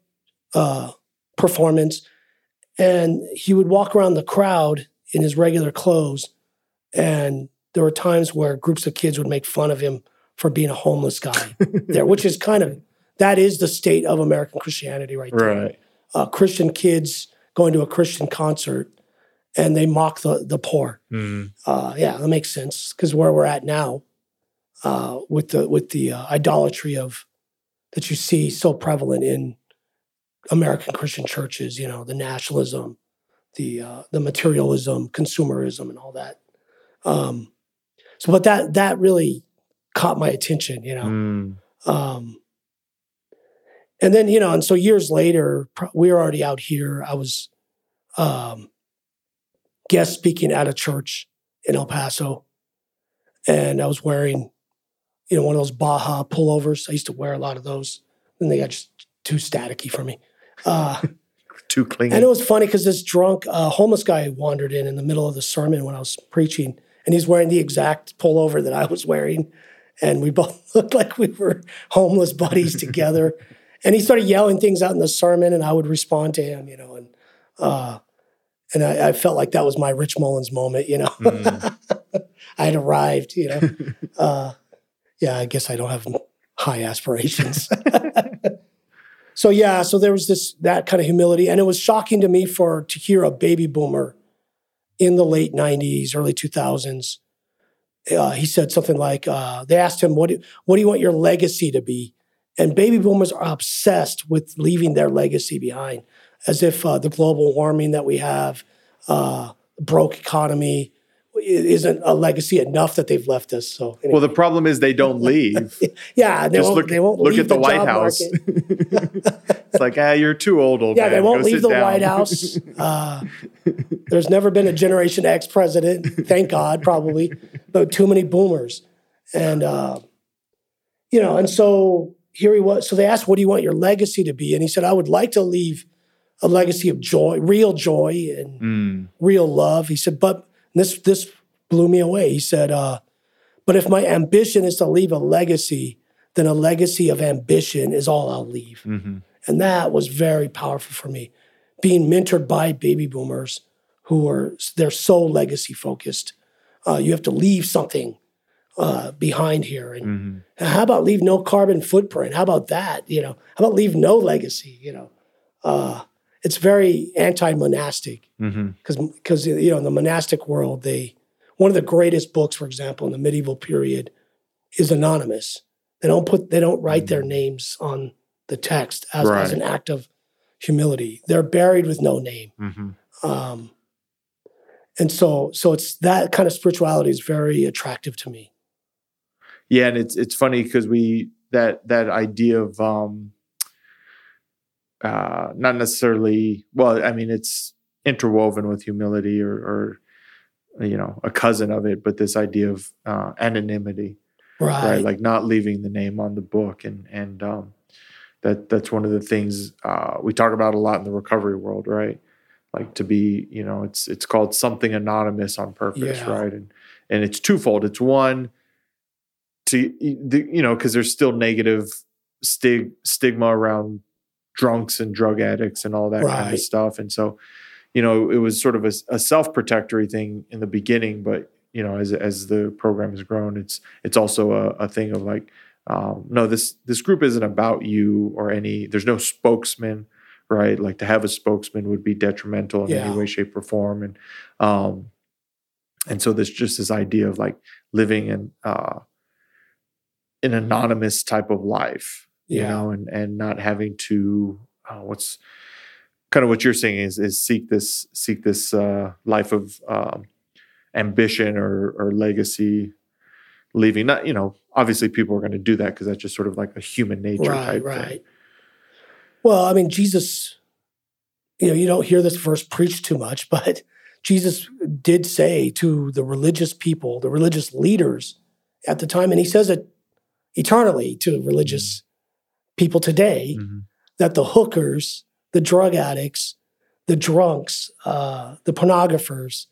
S2: uh, performance, and he would walk around the crowd in his regular clothes, and there were times where groups of kids would make fun of him for being a homeless guy there, which is kind of that is the state of American Christianity right there.
S1: Right.
S2: Uh, Christian kids going to a Christian concert, and they mock the the poor
S1: Mm.
S2: uh, yeah, that makes sense because where we're at now, uh, with the with the uh, idolatry of that you see so prevalent in American Christian churches, you know, the nationalism, the uh, the materialism, consumerism, and all that. Um, so, but that that really caught my attention, you know.
S1: Mm.
S2: Um, and then, you know, and so years later, we were already out here. I was um, guest speaking at a church in El Paso, and I was wearing, you know, one of those Baja pullovers. I used to wear a lot of those, and they got just too staticky for me. Uh,
S1: Too clingy.
S2: and it was funny because this drunk uh, homeless guy wandered in in the middle of the sermon when I was preaching, and he's wearing the exact pullover that I was wearing, and we both looked like we were homeless buddies together. And he started yelling things out in the sermon, and I would respond to him, you know, and uh, and I, I felt like that was my Rich Mullins moment, you know.
S1: Mm.
S2: I had arrived, you know. uh, yeah, I guess I don't have high aspirations. so yeah, so there was this that kind of humility, and it was shocking to me for to hear a baby boomer in the late '90s, early 2000s. Uh, he said something like, uh, "They asked him, what do, what do you want your legacy to be?" And baby boomers are obsessed with leaving their legacy behind, as if uh, the global warming that we have, uh, broke economy, isn't a legacy enough that they've left us. So
S1: anyway. well, the problem is they don't leave.
S2: yeah, they
S1: Just
S2: won't.
S1: Look,
S2: they won't
S1: look at the, White House. it's like, ah, you're too old, old
S2: yeah,
S1: man.
S2: they won't
S1: Go
S2: leave the
S1: down.
S2: White House. Uh, there's never been a Generation X president. Thank God, probably, but too many boomers, and uh, you know, and so here he was. So they asked, "What do you want your legacy to be?" And he said, "I would like to leave a legacy of joy, real joy, and
S1: Mm,
S2: real love." He said, "But this this blew me away." He said, uh, "But if my ambition is to leave a legacy, then a legacy of ambition is all I'll leave."
S1: mhm.
S2: And that was very powerful for me. Being mentored by baby boomers who are they're so legacy focused. Uh, you have to leave something uh, behind here. And,
S1: Mhm.
S2: how about leave no carbon footprint? How about that? You know, how about leave no legacy? You know, uh, it's very anti-monastic because because you know in the monastic world they one of the greatest books, for example, in the medieval period, is anonymous. They don't put they don't write their names on the text as, as an act of humility. They're buried with no name.
S1: Mhm.
S2: Um, and so so it's that kind of spirituality is very attractive to me.
S1: Yeah, and it's it's funny because we that that idea of um uh not necessarily well, I mean it's interwoven with humility or or you know, a cousin of it, but this idea of uh anonymity,
S2: Right.
S1: right? Like not leaving the name on the book and and um that that's one of the things uh we talk about a lot in the recovery world, right? Like to be, you know, it's it's called something anonymous on purpose,
S2: Yeah.
S1: right? And and it's twofold. It's one to the- you know because there's still negative stig stigma around drunks and drug addicts and all that kind of stuff. And so you know it was sort of a, a self-protectory thing in the beginning but you know as as the program has grown it's it's also a, a thing of like um, no this this group isn't about you or any there's no spokesman right? Like to have a spokesman would be detrimental in
S2: Yeah.
S1: any way shape or form. And um and so there's just this idea of like living in uh an anonymous type of life you
S2: Yeah.
S1: know and and not having to uh, what's kind of what you're saying is is seek this seek this uh life of um ambition or or legacy leaving not you know obviously people are going to do that because that's just sort of like a human nature
S2: right,
S1: type
S2: right.
S1: thing
S2: Well, I mean, Jesus, you know, you don't hear this verse preached too much, but Jesus did say to the religious people, the religious leaders at the time, and he says it eternally to religious people today,
S1: Mhm.
S2: that the hookers, the drug addicts, the drunks, uh, the pornographers,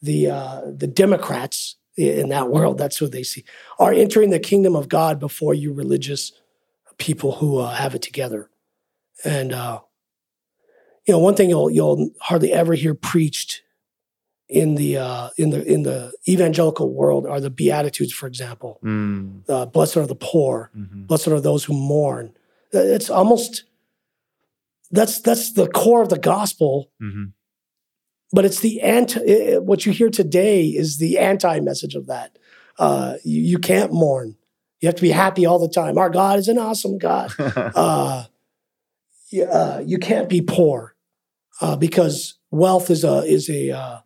S2: the uh, the Democrats in that world, that's who they see, are entering the kingdom of God before you religious people who uh, have it together. And uh, you know, one thing you'll you'll hardly ever hear preached in the uh, in the in the evangelical world are the beatitudes, for example.
S1: Mm,
S2: Uh, blessed are the poor.
S1: mhm.
S2: Blessed are those who mourn. Uh, It's almost that's that's the core of the gospel,
S1: Mhm.
S2: but it's the anti. i- i- What you hear today is the anti message of that. Uh, you, you can't mourn. You have to be happy all the time. Our God is an awesome God. Uh, you, uh, you can't be poor uh, because wealth is a is a uh,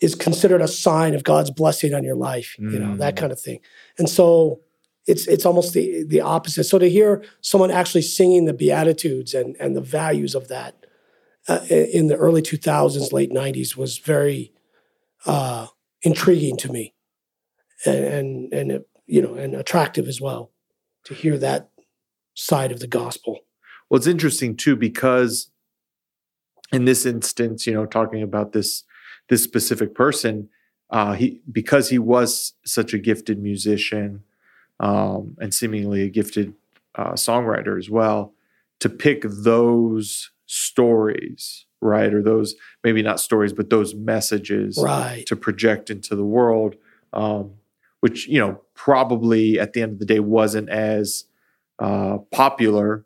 S2: is considered a sign of God's blessing on your life. You know that
S1: Mm.
S2: kind of thing. And so it's it's almost the the opposite. So to hear someone actually singing the Beatitudes and and the values of that uh, in the early 2000s, late 90s was very uh, intriguing to me, and and and it, you know and attractive as well to hear that side of the gospel.
S1: Well, it's interesting too because in this instance, you know, talking about this this specific person, uh, he because he was such a gifted musician um, and seemingly a gifted uh, songwriter as well, to pick those stories, right, or those maybe not stories, but those messages
S2: Right.
S1: to project into the world um, which you know probably at the end of the day wasn't as uh, popular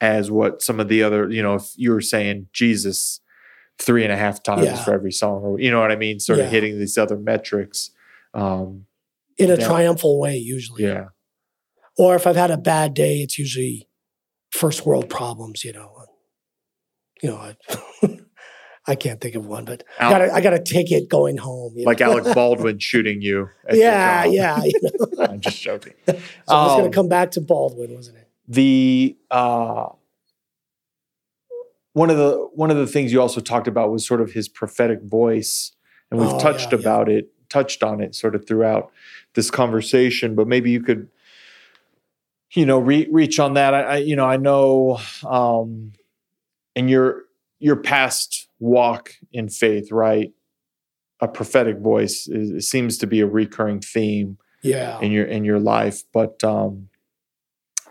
S1: as what some of the other you know if you were saying Jesus three and a half times
S2: Yeah.
S1: for every song or you know what I mean, sort
S2: Yeah.
S1: of hitting these other metrics. Um,
S2: in a triumphal way, usually.
S1: yeah,
S2: Or if I've had a bad day, it's usually first world problems, you know. You know, I, I can't think of one, but I
S1: Al-
S2: got a, I got a ticket going home. you
S1: like
S2: know?
S1: Alec Baldwin shooting you.
S2: yeah, yeah. You know?
S1: I'm just joking.
S2: So I was going
S1: Um,
S2: to come back to Baldwin, wasn't it?
S1: the uh one of the one of the things you also talked about was sort of his prophetic voice and we've
S2: Oh,
S1: touched
S2: yeah, yeah.
S1: about it touched on it sort of throughout this conversation but maybe you could you know re- reach on that I, I you know i know um in your your past walk in faith right a prophetic voice is, it seems to be a recurring theme
S2: Yeah.
S1: in your in your life but um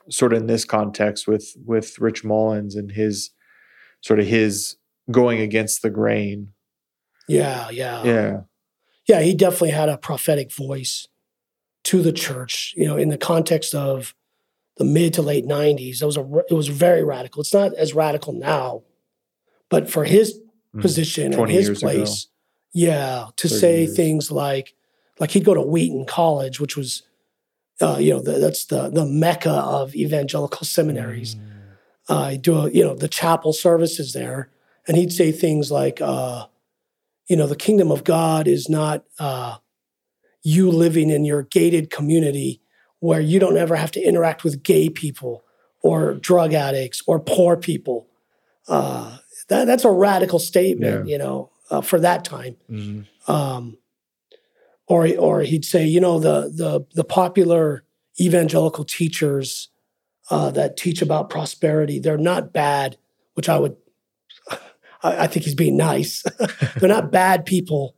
S1: sort of in this context with with rich mullins and his sort of his going against the grain
S2: Yeah, yeah.
S1: yeah
S2: yeah, he definitely had a prophetic voice to the church. You know, in the context of the mid to late '90s, it was a it was very radical. It's not as radical now, but for his
S1: Mhm.
S2: position and
S1: 20
S2: his
S1: years ago.
S2: place, yeah, to say
S1: years.
S2: things like like he'd go to Wheaton College, which was, uh, you know, the, that's the the mecca of evangelical seminaries.
S1: Mm.
S2: Uh, he'd do a, you know the chapel services there, and he'd say things like, uh, you know, the kingdom of God is not uh, you living in your gated community where you don't ever have to interact with gay people or drug addicts or poor people. Uh, that, that's a radical statement, you know, uh, for that time
S1: Mhm.
S2: um, or or he'd say, you know, the the the popular evangelical teachers uh, that teach about prosperity, they're not bad. Which I would, I, I think he's being nice. they're not bad people,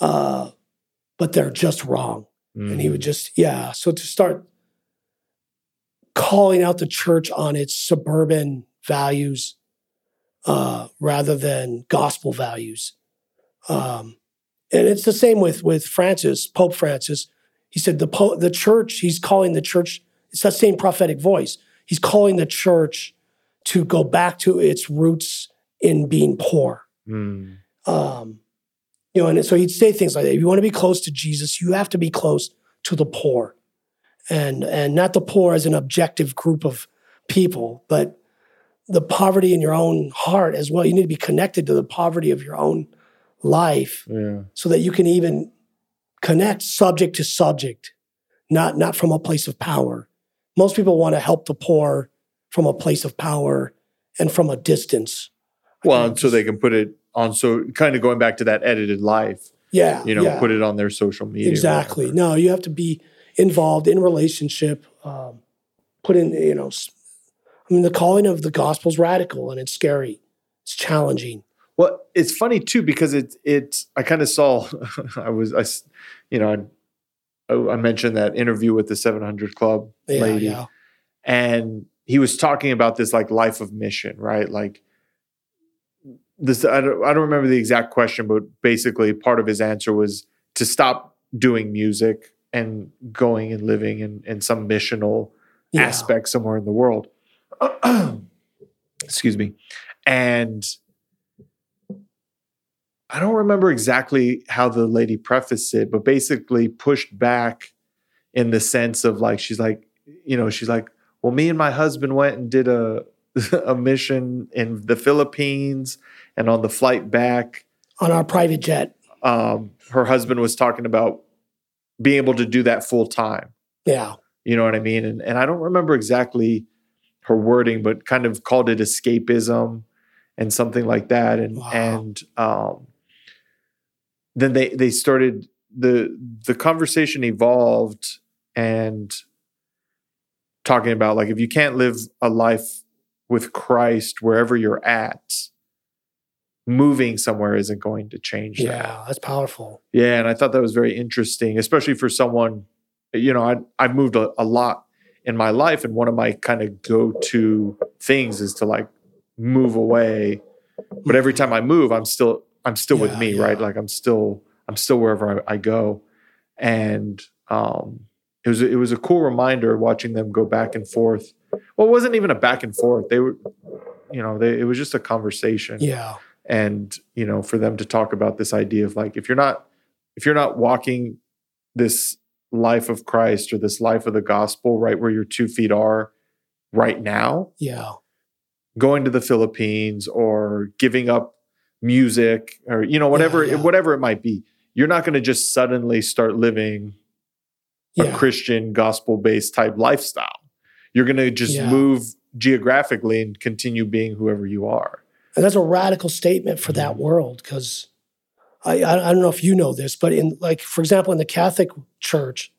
S2: uh, but they're just wrong. And he would just, yeah. So to start calling out the church on its suburban values uh, rather than gospel values. Um, and it's the same with with Francis, Pope Francis. He said the po- the church. He's calling the church. It's that same prophetic voice. He's calling the church to go back to its roots in being poor.
S1: Mm.
S2: Um, you know, and so he'd say things like that. If you want to be close to Jesus, you have to be close to the poor, and and not the poor as an objective group of people, but the poverty in your own heart as well. You need to be connected to the poverty of your own life
S1: yeah
S2: so that you can even connect subject to subject, not not from a place of power. Most people want to help the poor from a place of power and from a distance.
S1: well and so they can put it on so kind of going back to that edited life
S2: Yeah,
S1: you know
S2: yeah.
S1: put it on their social media
S2: exactly. No, you have to be involved in relationship. Um, put in, you know, I mean, the calling of the gospel is radical and it's scary. It's challenging.
S1: Well, it's funny too because it it I kind of saw I was I you know I, I mentioned that interview with the 700 Club
S2: Yeah,
S1: lady
S2: yeah,
S1: and he was talking about this like life of mission, right? Like this I don't I don't remember the exact question, but basically part of his answer was to stop doing music and going and living in in some missional
S2: yeah.
S1: aspect somewhere in the world. Excuse me. And I don't remember exactly how the lady prefaced it, but basically pushed back in the sense of like, she's like, you know, she's like, well, me and my husband went and did a, a mission in the Philippines and on the flight back,
S2: on our private jet.
S1: um, her husband was talking about being able to do that full time.
S2: Yeah,
S1: You know what I mean? And and I don't remember exactly her wording, but kind of called it escapism and something like that. And
S2: Wow.
S1: and um, then they they started the the conversation evolved and talking about like if you can't live a life with Christ wherever you're at, moving somewhere isn't going to change that.
S2: yeah, that's powerful.
S1: Yeah, and I thought that was very interesting, especially for someone, you know, I I've moved a, a lot in my life, and one of my kind of go to things is to like move away. But every time I move, I'm still I'm still with me,
S2: yeah.
S1: right? Like I'm still I'm still wherever I, I go, and um, it was it was a cool reminder watching them go back and forth. Well, it wasn't even a back and forth. They were, you know, they, it was just a conversation.
S2: Yeah.
S1: And you know, for them to talk about this idea of like, if you're not if you're not walking this life of Christ or this life of the gospel right where your two feet are right now,
S2: Yeah.
S1: going to the Philippines or giving up music or you know whatever
S2: yeah.
S1: whatever it might be, you're not going to just suddenly start living a
S2: Yeah.
S1: Christian gospel based type lifestyle. You're going to just
S2: Yeah.
S1: move geographically and continue being whoever you are.
S2: And that's a radical statement for that world because I, I don't know if you know this, but in like for example in the Catholic Church,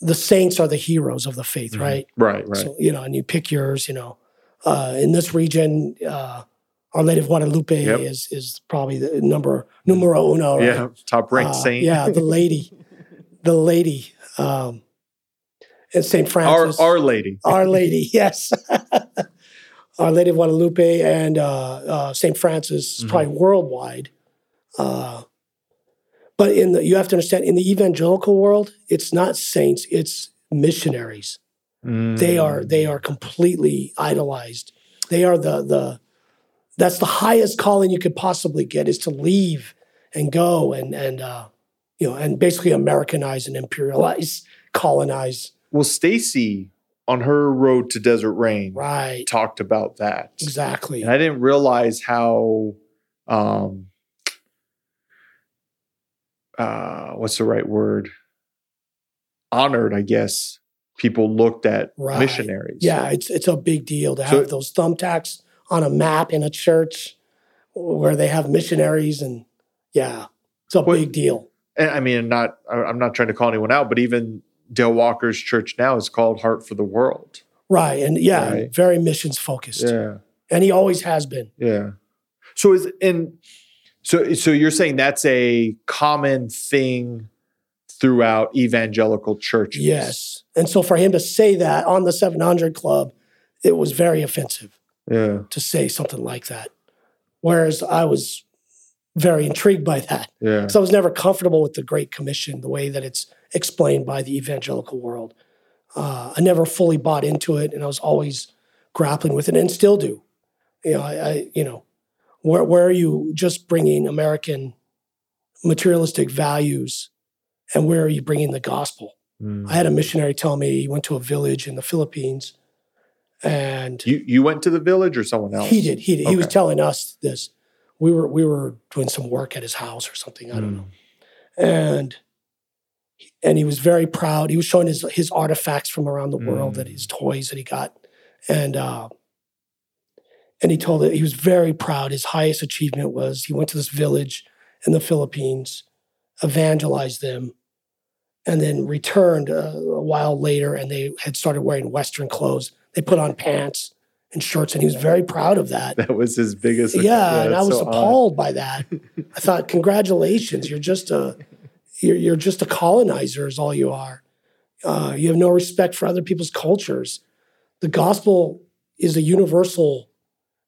S2: the saints are the heroes of the faith,
S1: Mhm.
S2: right?
S1: Right, right.
S2: So you know, and you pick yours. You know, uh, in this region, uh, Our Lady of Guadalupe
S1: Yep.
S2: is is probably the number numero uno. Right?
S1: yeah, top ranked
S2: Uh,
S1: saint.
S2: Yeah, the lady, the lady, um, and Saint Francis.
S1: Our our Lady.
S2: Our Lady, yes. Our Lady of Guadalupe and uh, uh, St. Francis is
S1: Mhm.
S2: probably worldwide. Uh, but in the, you have to understand, in the evangelical world, it's not saints; it's missionaries. They are they
S1: Mm.
S2: are completely idolized. They are the the that's the highest calling you could possibly get is to leave and go and and uh, you know and basically Americanize and imperialize, colonize.
S1: Well, Stacy on her road to Desert Rain
S2: Right.
S1: talked about that.
S2: Exactly.
S1: And I didn't realize how um uh what's the right word? Honored, I guess, people looked at
S2: Right.
S1: missionaries.
S2: Yeah, it's it's a big deal to
S1: So-
S2: have those thumbtacks on a map in a church where they have missionaries and yeah, it's a
S1: What-
S2: big deal.
S1: I mean not I'm not trying to call anyone out, but even Dale Walker's church now is called Heart for the World.
S2: Right. And yeah,
S1: Right.
S2: very missions focused.
S1: Yeah.
S2: And he always has been.
S1: Yeah. So is and so so you're saying that's a common thing throughout evangelical churches.
S2: Yes. And so for him to say that on the 700 Club, it was very offensive
S1: Yeah.
S2: to say something like that. Whereas I was very intrigued by that.
S1: Yeah.
S2: So I was never comfortable with the Great Commission, the way that it's explained by the evangelical world. Uh, I never fully bought into it, and I was always grappling with it, and still do. You know, I, I you know, where where are you just bringing American materialistic values, and where are you bringing the gospel?
S1: Mm.
S2: I had a missionary tell me he went to a village in the Philippines, and
S1: You you went to the village or someone else?
S2: he did. He did. He was telling us this. We were we were doing some work at his house or something. I don't
S1: Mm.
S2: know. And and he was very proud. He was showing his his artifacts from around the world,
S1: Mm.
S2: that his toys that he got, and uh, and he told it he was very proud. His highest achievement was he went to this village in the Philippines, evangelized them, and then returned uh, a while later, and they had started wearing Western clothes. They put on pants and shirts, and he was very proud of that.
S1: That was his biggest.
S2: Yeah, and I was
S1: so odd.
S2: appalled by that. I thought, congratulations, you're just a you're, you're just a colonizer, is all you are. Uh, you have no respect for other people's cultures. The gospel is a universal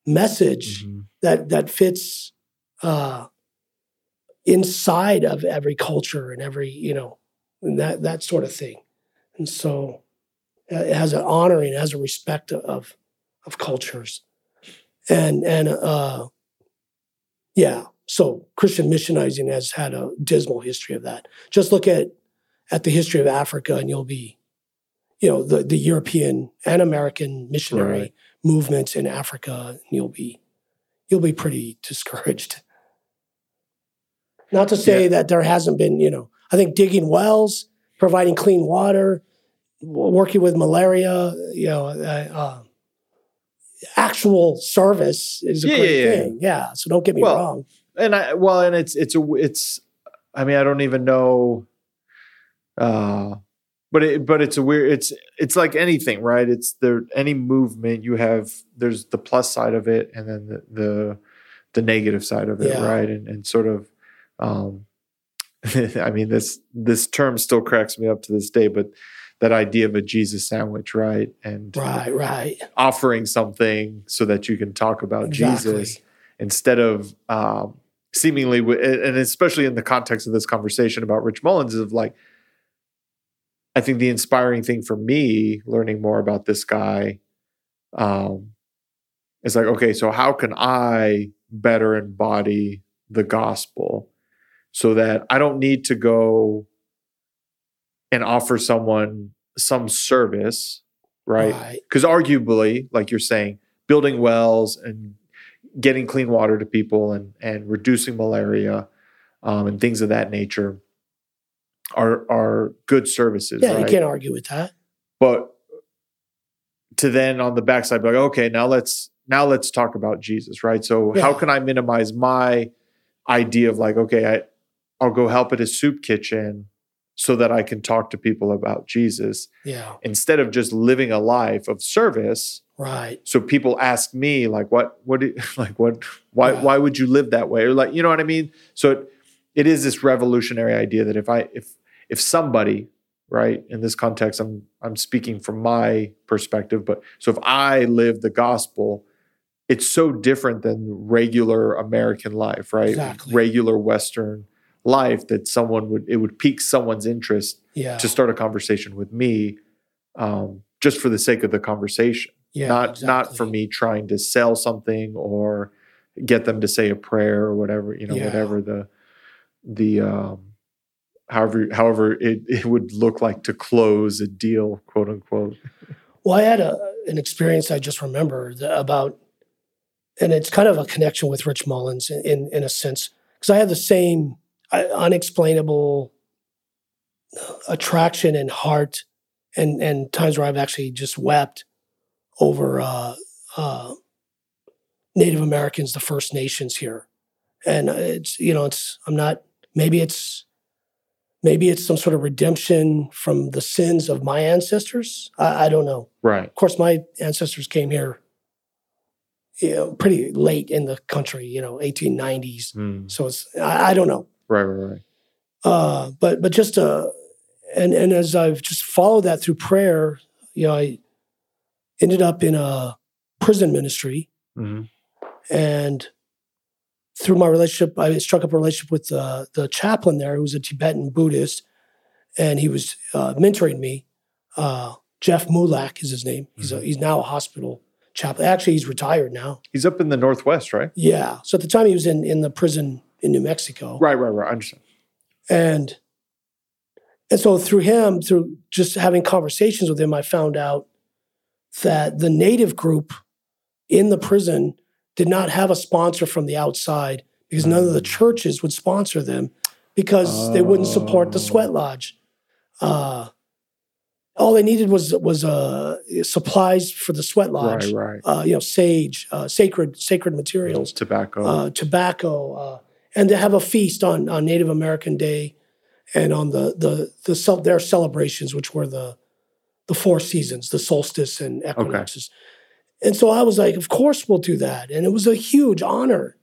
S2: message
S1: Mhm.
S2: that that fits uh, inside of every culture and every you know and that that sort of thing. And so it has an honoring, it has a respect of of cultures, and and uh, yeah. So Christian missionizing has had a dismal history of that. Just look at at the history of Africa, and you'll be, you know, the the European and American missionary
S1: Right.
S2: movements in Africa, and you'll be you'll be pretty discouraged. Not to say
S1: Yeah.
S2: that there hasn't been, you know, I think digging wells, providing clean water, working with malaria, you know, uh, uh, actual service is a
S1: Yeah,
S2: great
S1: yeah, yeah.
S2: thing. Yeah. So don't get me
S1: Well,
S2: wrong.
S1: and I well, and it's it's a it's. I mean, I don't even know. Uh, but it but it's a weird. It's it's like anything, right? It's there. Any movement you have, there's the plus side of it, and then the the, the negative side of it,
S2: Yeah.
S1: right? And and sort of. Um, I mean this this term still cracks me up to this day, but that idea of a Jesus sandwich, right? And
S2: Right, right.
S1: offering something so that you can talk about
S2: Exactly.
S1: Jesus instead of um, seemingly, and especially in the context of this conversation about Rich Mullins, of like I think the inspiring thing for me learning more about this guy um, is like, okay, so how can I better embody the gospel so that I don't need to go and offer someone some service, right?
S2: Right.
S1: Because arguably, like you're saying, building wells and getting clean water to people and and reducing malaria um, and things of that nature are are good services,
S2: Yeah,
S1: right?
S2: you can't argue with that.
S1: but to then on the backside be like okay now let's now let's talk about jesus right so how can i minimize my idea of like okay I, i'll go help at a soup kitchen so that i can talk to people about jesus
S2: Yeah,
S1: instead of just living a life of service.
S2: Right.
S1: so people ask me like what what do- like what why why would you live that way? Or like you know what i mean? So it, it is this revolutionary idea that if i if if somebody right in this context i'm i'm speaking from my perspective but so if i live the gospel it's so different than regular american life right?
S2: Exactly.
S1: regular western life that someone would it would pique someone's interest
S2: Yeah,
S1: to start a conversation with me um, just for the sake of the conversation.
S2: Yeah,
S1: not not for me trying to sell something or get them to say a prayer or whatever you know
S2: Yeah.
S1: whatever the the um however however it, it would look like to close a deal quote unquote.
S2: Well, I had a, an experience I just remembered about, and it's kind of a connection with Rich Mullins in in, in a sense because I had the same unexplainable attraction and heart, and and times where I've actually just wept over uh, uh, Native Americans, the First Nations here, and it's you know it's I'm not maybe it's maybe it's some sort of redemption from the sins of my ancestors. I, I don't know.
S1: right
S2: Of course, my ancestors came here, you know, pretty late in the country. You know, 1890s.
S1: Hmm.
S2: So it's I, I don't know.
S1: Right right right
S2: Uh, but but just uh, and and as I've just followed that through prayer, you know, I ended up in a prison ministry,
S1: Mhm.
S2: and through my relationship, I struck up a relationship with uh, the chaplain there, who was a Tibetan Buddhist, and he was uh, mentoring me. Uh, Jeff Mulak is his name. He's a, he's now a hospital chaplain. Actually, he's retired now.
S1: he's up in the northwest right
S2: Yeah. So at the time, he was in in the prison in New Mexico,
S1: right right right i understand
S2: and and so through him, through just having conversations with him, I found out that the native group in the prison did not have a sponsor from the outside because none of the
S1: Mm.
S2: churches would sponsor them because they wouldn't support the
S1: Oh.
S2: sweat lodge. Uh, all they needed was was uh, supplies for the sweat lodge.
S1: right right
S2: Uh, you know, sage, uh, sacred sacred materials
S1: tobacco
S2: uh, tobacco, uh, and to have a feast on, on Native American Day and on the the the cel- their celebrations, which were the the four seasons, the solstice and equinoxes. And so I was like, of course we'll do that, and it was a huge honor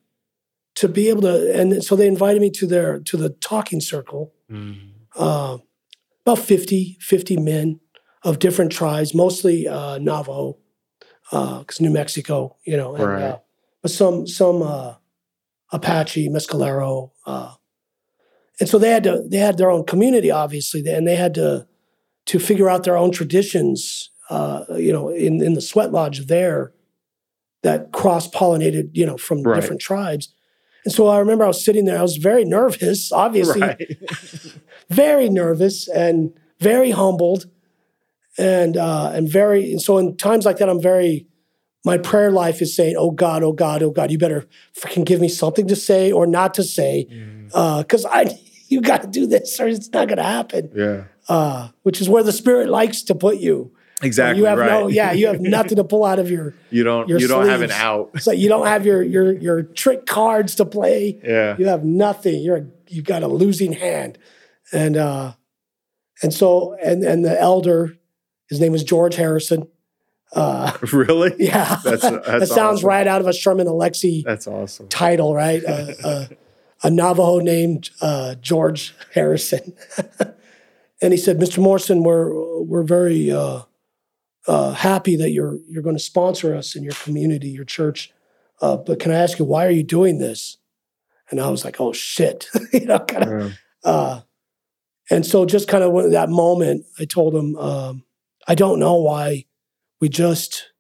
S2: to be able to. And so they invited me to their to the talking circle.
S1: Hmm.
S2: Uh, about 50, 50 men of different tribes, mostly uh, Navajo, because New Mexico, you know, and,
S1: Right.
S2: uh, but some some uh, Apache, Mescalero, uh, and so they had to they had their own community, obviously, and they had to to figure out their own traditions, uh, you know, in in the sweat lodge there that cross pollinated, you know, from
S1: Right.
S2: different tribes. And so I remember I was sitting there, I was very nervous, obviously,
S1: right
S2: very nervous and very humbled and uh and very and so in times like that i'm very my prayer life is saying oh god oh god oh god you better freaking give me something to say or not to say
S1: Mm.
S2: uh because i you got to do this or it's not going to happen.
S1: Yeah.
S2: Uh which is where the spirit likes to put you.
S1: Exactly
S2: you have
S1: right.
S2: no yeah you have nothing to pull out of your
S1: you don't
S2: your
S1: you don't have an out.
S2: It's like you don't have your your your trick cards to play.
S1: Yeah.
S2: You have nothing. You're you've got a losing hand, and uh, and so and and the elder, his name was George Harrison. Uh,
S1: really
S2: yeah,
S1: That's-
S2: that sounds
S1: awesome.
S2: right out of a Sherman Alexie
S1: that's awesome
S2: title, right? Uh, uh, a Navajo named uh, George Harrison, and he said, "Mr. Morrison, we're we're very uh, uh, happy that you're you're going to sponsor us in your community, your church. Uh, but can I ask you why are you doing this?" And I was like, "Oh shit," you know, kind of. Uh, And so, just kind of that moment, I told him, um, I don't know why we just,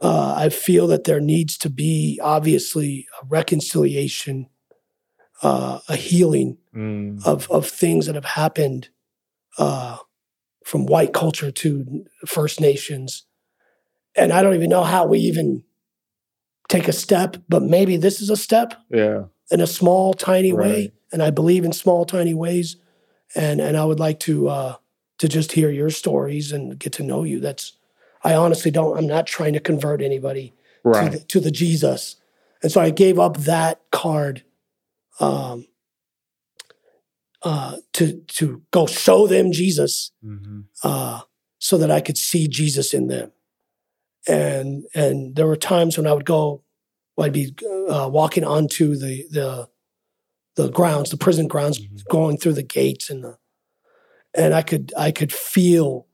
S2: uh, I feel that there needs to be obviously a reconciliation, uh, a healing
S1: Mm.
S2: of, of things that have happened uh, from white culture to First Nations. And I don't even know how we even take a step, but maybe this is a step
S1: Yeah.
S2: in a small, tiny way. And I believe in small, tiny ways. And and I would like to uh, to just hear your stories and get to know you. That's I honestly don't. I'm not trying to convert anybody to, the, to the Jesus. And so I gave up that card um, uh, to to go show them Jesus
S1: Mhm.
S2: uh, so that I could see Jesus in them. And and there were times when I would go, I'd be uh, walking onto the the the grounds, the prison grounds,
S1: Mhm.
S2: going through the gates, and the and I could I could feel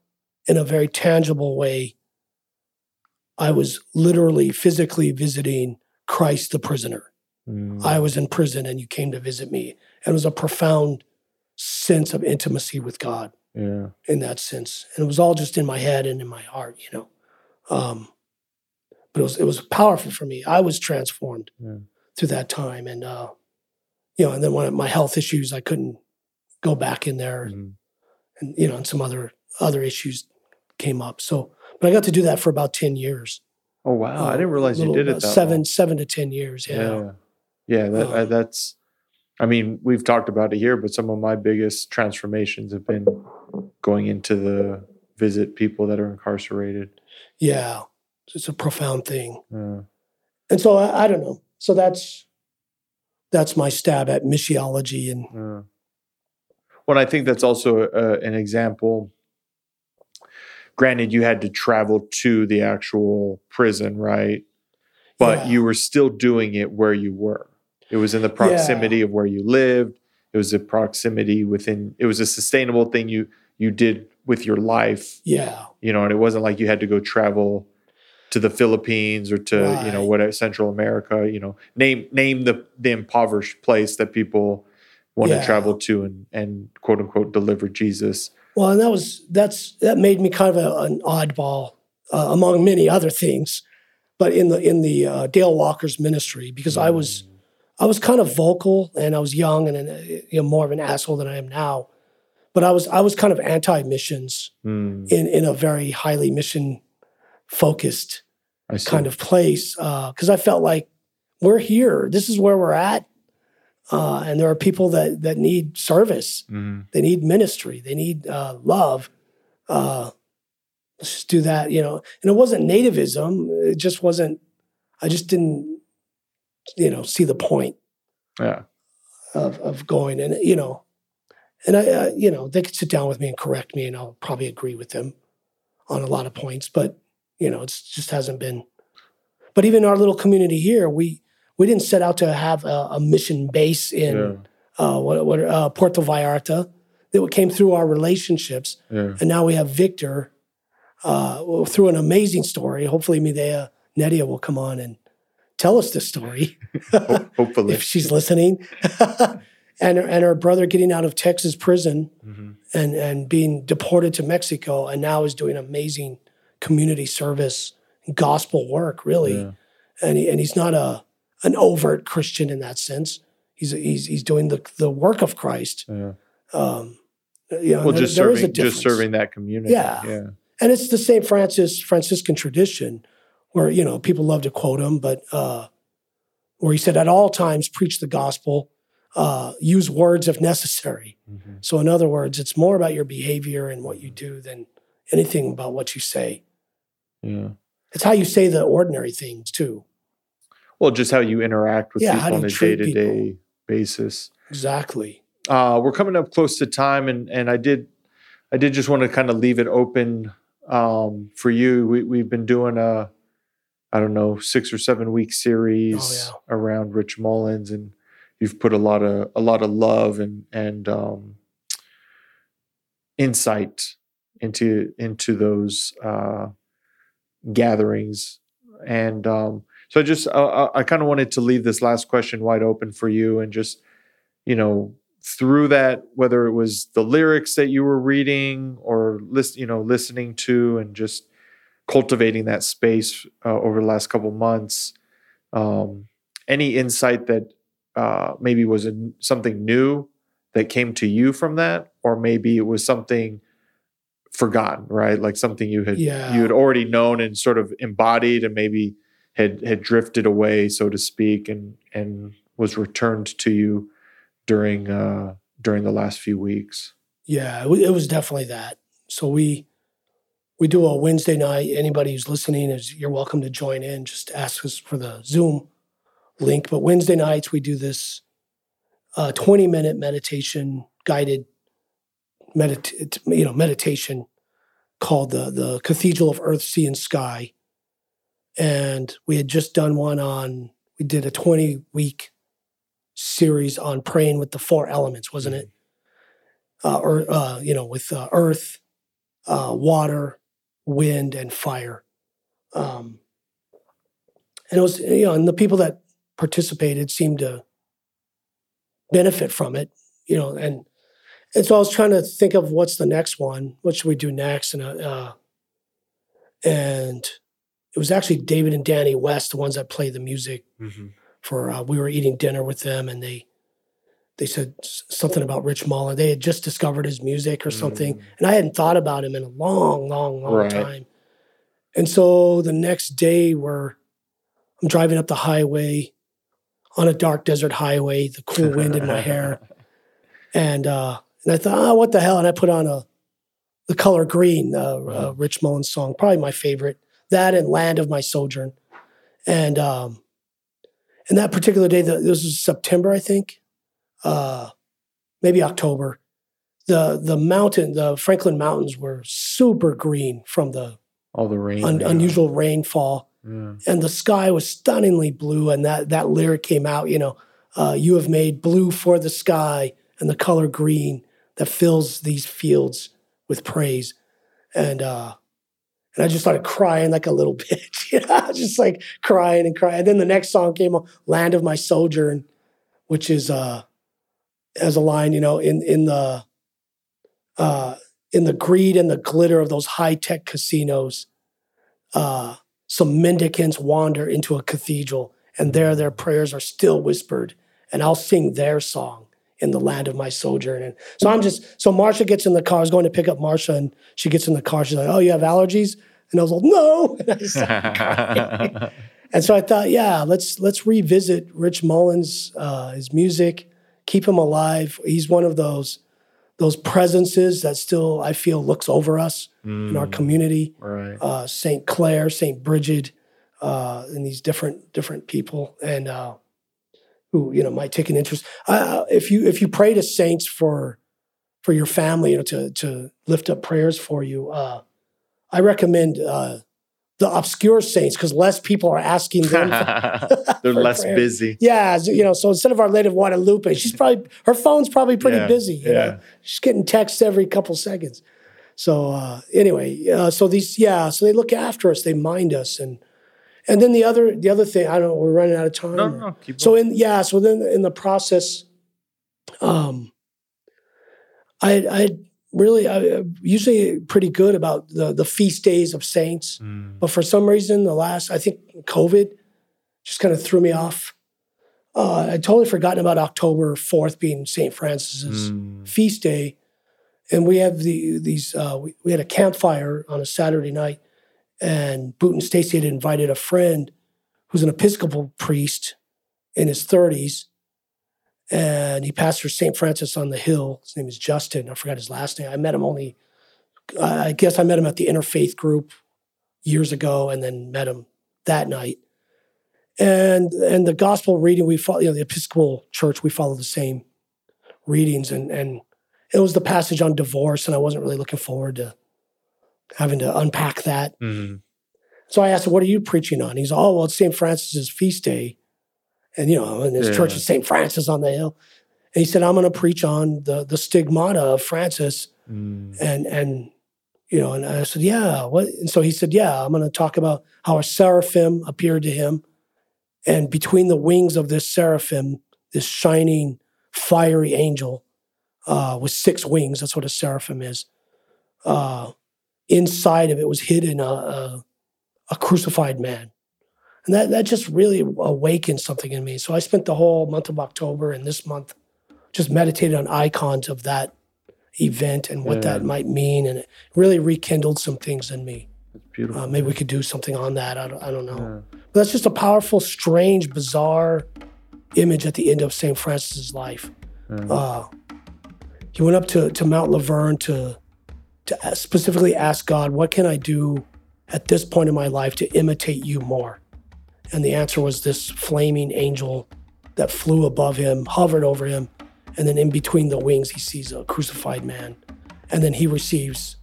S2: in a very tangible way. I was literally physically visiting Christ the prisoner.
S1: Mm.
S2: I was in prison and you came to visit me. And it was a profound sense of intimacy with God
S1: yeah.
S2: in that sense. And it was all just in my head and in my heart, you know. Um, but it was it was powerful for me. I was transformed
S1: Yeah.
S2: through that time. And uh, you know, and then when my health issues, I couldn't go back in there
S1: Mhm.
S2: and you know, and some other other issues came up. So but I got to do that for about 10 years.
S1: Oh wow! I
S2: Uh,
S1: didn't realize you did it that
S2: seven,
S1: long.
S2: seven to 10 years. Yeah.
S1: Yeah. Yeah. That, I-
S2: Um,
S1: that's. I mean, we've talked about it here, but some of my biggest transformations have been going into the visit people that are incarcerated.
S2: Yeah. It's a profound thing.
S1: Yeah.
S2: And so I, I don't know. So that's that's my stab at missiology and
S1: Yeah. Well, I think that's also uh, an example. Granted, you had to travel to the actual prison, right? But
S2: Yeah.
S1: you were still doing it where you were. It was in the proximity of where you lived. It was a proximity within. It was a sustainable thing you you did with your life,
S2: yeah.
S1: you know. And it wasn't like you had to go travel to the Philippines or to you know what Central America. You know, name name the the impoverished place that people want
S2: Yeah.
S1: to travel to and and quote unquote deliver Jesus.
S2: Well, and that was that's that made me kind of a, an oddball uh, among many other things, but in the in the uh, Dale Walker's ministry because I was I was kind of vocal and I was young and uh, you know more of an asshole than I am now, but I was I was kind of anti missions
S1: Mm,
S2: in in a very highly mission focused kind of place because I felt like we're here. This is where we're at, uh, and there are people that that need service.
S1: Mhm.
S2: They need ministry. They need uh, love. Uh, let's just do that, you know. And it wasn't nativism. It just wasn't. I just didn't, you know, see the point
S1: Yeah.
S2: of of going. And you know, and I, uh, you know, they could sit down with me and correct me, and I'll probably agree with them on a lot of points. But you know, it's just hasn't been. But even our little community here, we we didn't set out to have a, a mission base in
S1: Yeah.
S2: uh, what, what uh, Puerto Vallarta that came through our relationships,
S1: Yeah.
S2: and now we have Victor uh, through an amazing story. Hopefully, Medea Nedia will come on and tell us this story
S1: hopefully.
S2: if she's listening. and her, and her brother getting out of Texas prison
S1: Mhm.
S2: and and being deported to Mexico, and now is doing amazing community service, gospel work, really.
S1: Yeah.
S2: And he, and he's not a an overt Christian in that sense. He's he's he's doing the the work of Christ.
S1: Yeah.
S2: Um, you know,
S1: Well,
S2: there-
S1: just
S2: there
S1: serving, just serving that community.
S2: Yeah.
S1: Yeah.
S2: and it's the same Francis Franciscan tradition, where you know people love to quote him, but uh, where he said, "At all times, preach the gospel, uh, use words if necessary."
S1: Mhm.
S2: So, in other words, it's more about your behavior and what you do than anything about what you say.
S1: Yeah.
S2: It's how you say the ordinary things too.
S1: Well, just how you interact with
S2: Yeah,
S1: people on a day to day basis.
S2: Exactly.
S1: Uh, we're coming up close to time, and and I did, I did just want to kind of leave it open um, for you. We we've been doing a, I don't know, six or seven week series
S2: Oh,
S1: around Rich Mullins, and you've put a lot of a lot of love and and um, insight into into those uh, gatherings, and um, so I just uh, I kind of wanted to leave this last question wide open for you, and just you know through that, whether it was the lyrics that you were reading or list, you know, listening to, and just cultivating that space uh, over the last couple months. Um, any insight that uh, maybe was a, something new that came to you from that, or maybe it was something forgotten, right? Like something you had
S2: Yeah.
S1: you had already known and sort of embodied, and maybe had had drifted away, so to speak, and and was returned to you during uh, during the last few weeks.
S2: Yeah, it was definitely that. So we we do a Wednesday night. Anybody who's listening is you're welcome to join in. Just ask us for the Zoom link. But Wednesday nights we do this uh, 20 minute meditation guided medit you know meditation called the the Cathedral of Earth, Sea, and Sky. And we had just done one on. We did a 20 week series on praying with the four elements, wasn't it? uh, or uh, you know, with uh, earth, uh, water, wind, and fire. Um, and it was, you know, and the people that participated seemed to benefit from it, you know, and and so I was trying to think of what's the next one, what should we do next, and uh, uh, and it was actually David and Danny West, the ones that play the music for uh, we were eating dinner with them and they they said something about Rich Mullin. They had just discovered his music or something,
S1: Mm.
S2: and I hadn't thought about him in a long, long, long
S1: Right.
S2: time. And so the next day, we're I'm driving up the highway on a dark desert highway, the cool wind in my hair, and uh, and I thought, oh, what the hell? And I put on a the color green, uh, uh, Rich Mullins song, probably my favorite. That and Land of My Sojourn, and um, and that particular day, the, this was September, I think, uh, maybe October. The the mountain, the Franklin Mountains, were super green from the
S1: All the rain,
S2: un,
S1: yeah.
S2: unusual rainfall,
S1: Yeah.
S2: and the sky was stunningly blue. And that that lyric came out, you know, uh, you have made blue for the sky and the color green that fills these fields with praise. And uh, and I just started crying like a little bitch, you know, just like crying and crying. And then the next song came on, "Land of My Sojourn," which is uh, as a line, you know, in in the uh, in the greed and the glitter of those high tech casinos, uh, some mendicants wander into a cathedral, and there their prayers are still whispered, and I'll sing their song in the land of my sojourn. And so I'm just so Marsha gets in the car. I was going to pick up Marsha, and she gets in the car. She's like, "Oh, you have allergies?" And I was like, "No." And I started crying. And so I thought, yeah, let's let's revisit Rich Mullins, uh, his music, keep him alive. He's one of those those presences that still I feel looks over us in our
S1: Mm,
S2: community.
S1: right.
S2: Uh, Saint Clare, Saint Bridget, uh, and these different different people, and uh, who you know might take an interest. Uh, if you if you pray to saints for for your family, you know, to to lift up prayers for you, uh, I recommend. Uh, the obscure saints, because less people are asking them for
S1: They're
S2: for
S1: less
S2: prayer.
S1: busy.
S2: Yeah, so, you know, so instead of Our Lady of Guadalupe, she's probably her phone's probably pretty
S1: Yeah,
S2: busy. You
S1: yeah.
S2: know? she's getting texts every couple seconds. So uh, anyway, uh, so these yeah, so they look after us, they mind us, and and then the other the other thing I don't know, we're running out of time.
S1: No, no. Keep
S2: So in yeah, so then in the process, um, I I really I usually pretty good about the the feast days of saints.
S1: Mm,
S2: But for some reason, the last, I think COVID just kind of threw me off. Uh, I'd totally forgotten about October 4th being St. Francis's
S1: mm,
S2: feast day. And we have the these, uh, we, we had a campfire on a Saturday night, and Boot and Stacy had invited a friend who's an Episcopal priest in his 30s. And he pastors St. Francis on the Hill. His name is Justin. I forgot his last name. I met him only, I guess I met him at the interfaith group years ago and then met him that night. And and the gospel reading we follow, you know, the Episcopal Church, we follow the same readings and and it was the passage on divorce, and I wasn't really looking forward to having to unpack that.
S1: mm.
S2: So I asked him, What are you preaching on? He's oh well, it's St. Francis's feast day. And you know, and his church
S1: Yeah.
S2: is St. Francis on the hill. And he said, I'm gonna preach on the the stigmata of Francis
S1: Mm.
S2: and and you know, and I said, yeah. What? And so he said, yeah. I'm going to talk about how a seraphim appeared to him, and between the wings of this seraphim, this shining, fiery angel uh, with six wings. That's what a seraphim is. Uh, inside of it was hidden a, a, a crucified man. And that, that just really awakened something in me. So I spent the whole month of October and this month just meditated on icons of that event and what
S1: Yeah.
S2: that might mean. And it really rekindled some things in me.
S1: It's beautiful.
S2: Uh, maybe we could do something on that. I don't, I don't know.
S1: Yeah.
S2: But that's just a powerful, strange, bizarre image at the end of St. Francis's life.
S1: Yeah.
S2: Uh, he went up to, to Mount La Verna to, to specifically ask God, what can I do at this point in my life to imitate you more? And the answer was this flaming angel that flew above him, hovered over him, and then in between the wings, he sees a crucified man. And then he receives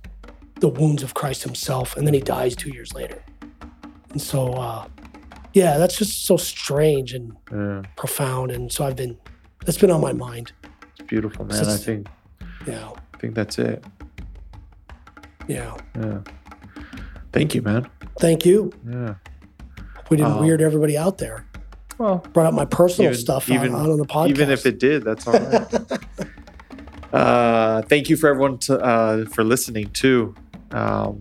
S2: the wounds of Christ himself, and then he dies two years later. And so, uh, yeah, that's just so strange and
S1: yeah.
S2: profound. And so I've been, that's been on my mind.
S1: It's beautiful, man. I think
S2: Yeah,
S1: I think that's it.
S2: Yeah.
S1: Yeah. Thank you, man.
S2: Thank you.
S1: Yeah.
S2: We didn't
S1: Oh.
S2: weird everybody out there.
S1: Well,
S2: Brought up my personal
S1: Even-
S2: stuff
S1: even-
S2: out, out on the podcast.
S1: even if it did, that's all right. uh, thank you for everyone to, uh, for listening too. Um,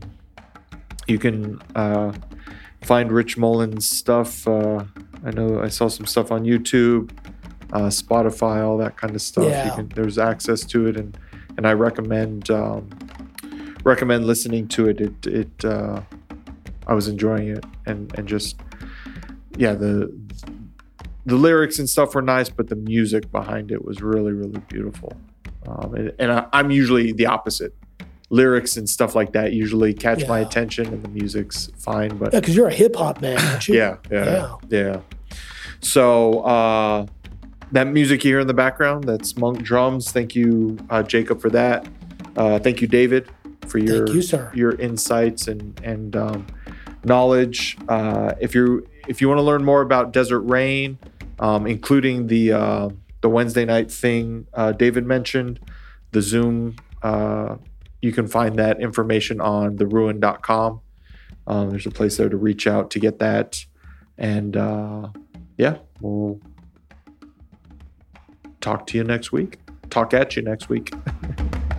S1: you can uh, find Rich Mullins stuff. Uh, I know I saw some stuff on YouTube, uh, Spotify, all that kind of stuff.
S2: Yeah.
S1: You can, there's access to it, and and I recommend um, recommend listening to it. It it uh, I was enjoying it, and and just yeah the the lyrics and stuff were nice, but the music behind it was really, really beautiful. Um, and and I, I'm usually the opposite. Lyrics and stuff like that usually catch my attention, and the music's fine. But
S2: yeah, because you're a hip hop man, aren't you?
S1: yeah, yeah, yeah. So uh, that music you hear in the background, that's Monk drums. Thank you, uh, Jacob, for that. Uh, thank you, David, for your
S2: you,
S1: your insights and and um, knowledge. Uh, if you if you want to learn more about Desert Rain, um, including the uh, the Wednesday night thing uh, David mentioned, the Zoom, uh, you can find that information on theruin.com. Um, there's a place there to reach out to get that, and uh, yeah, we'll talk to you next week. Talk at you next week.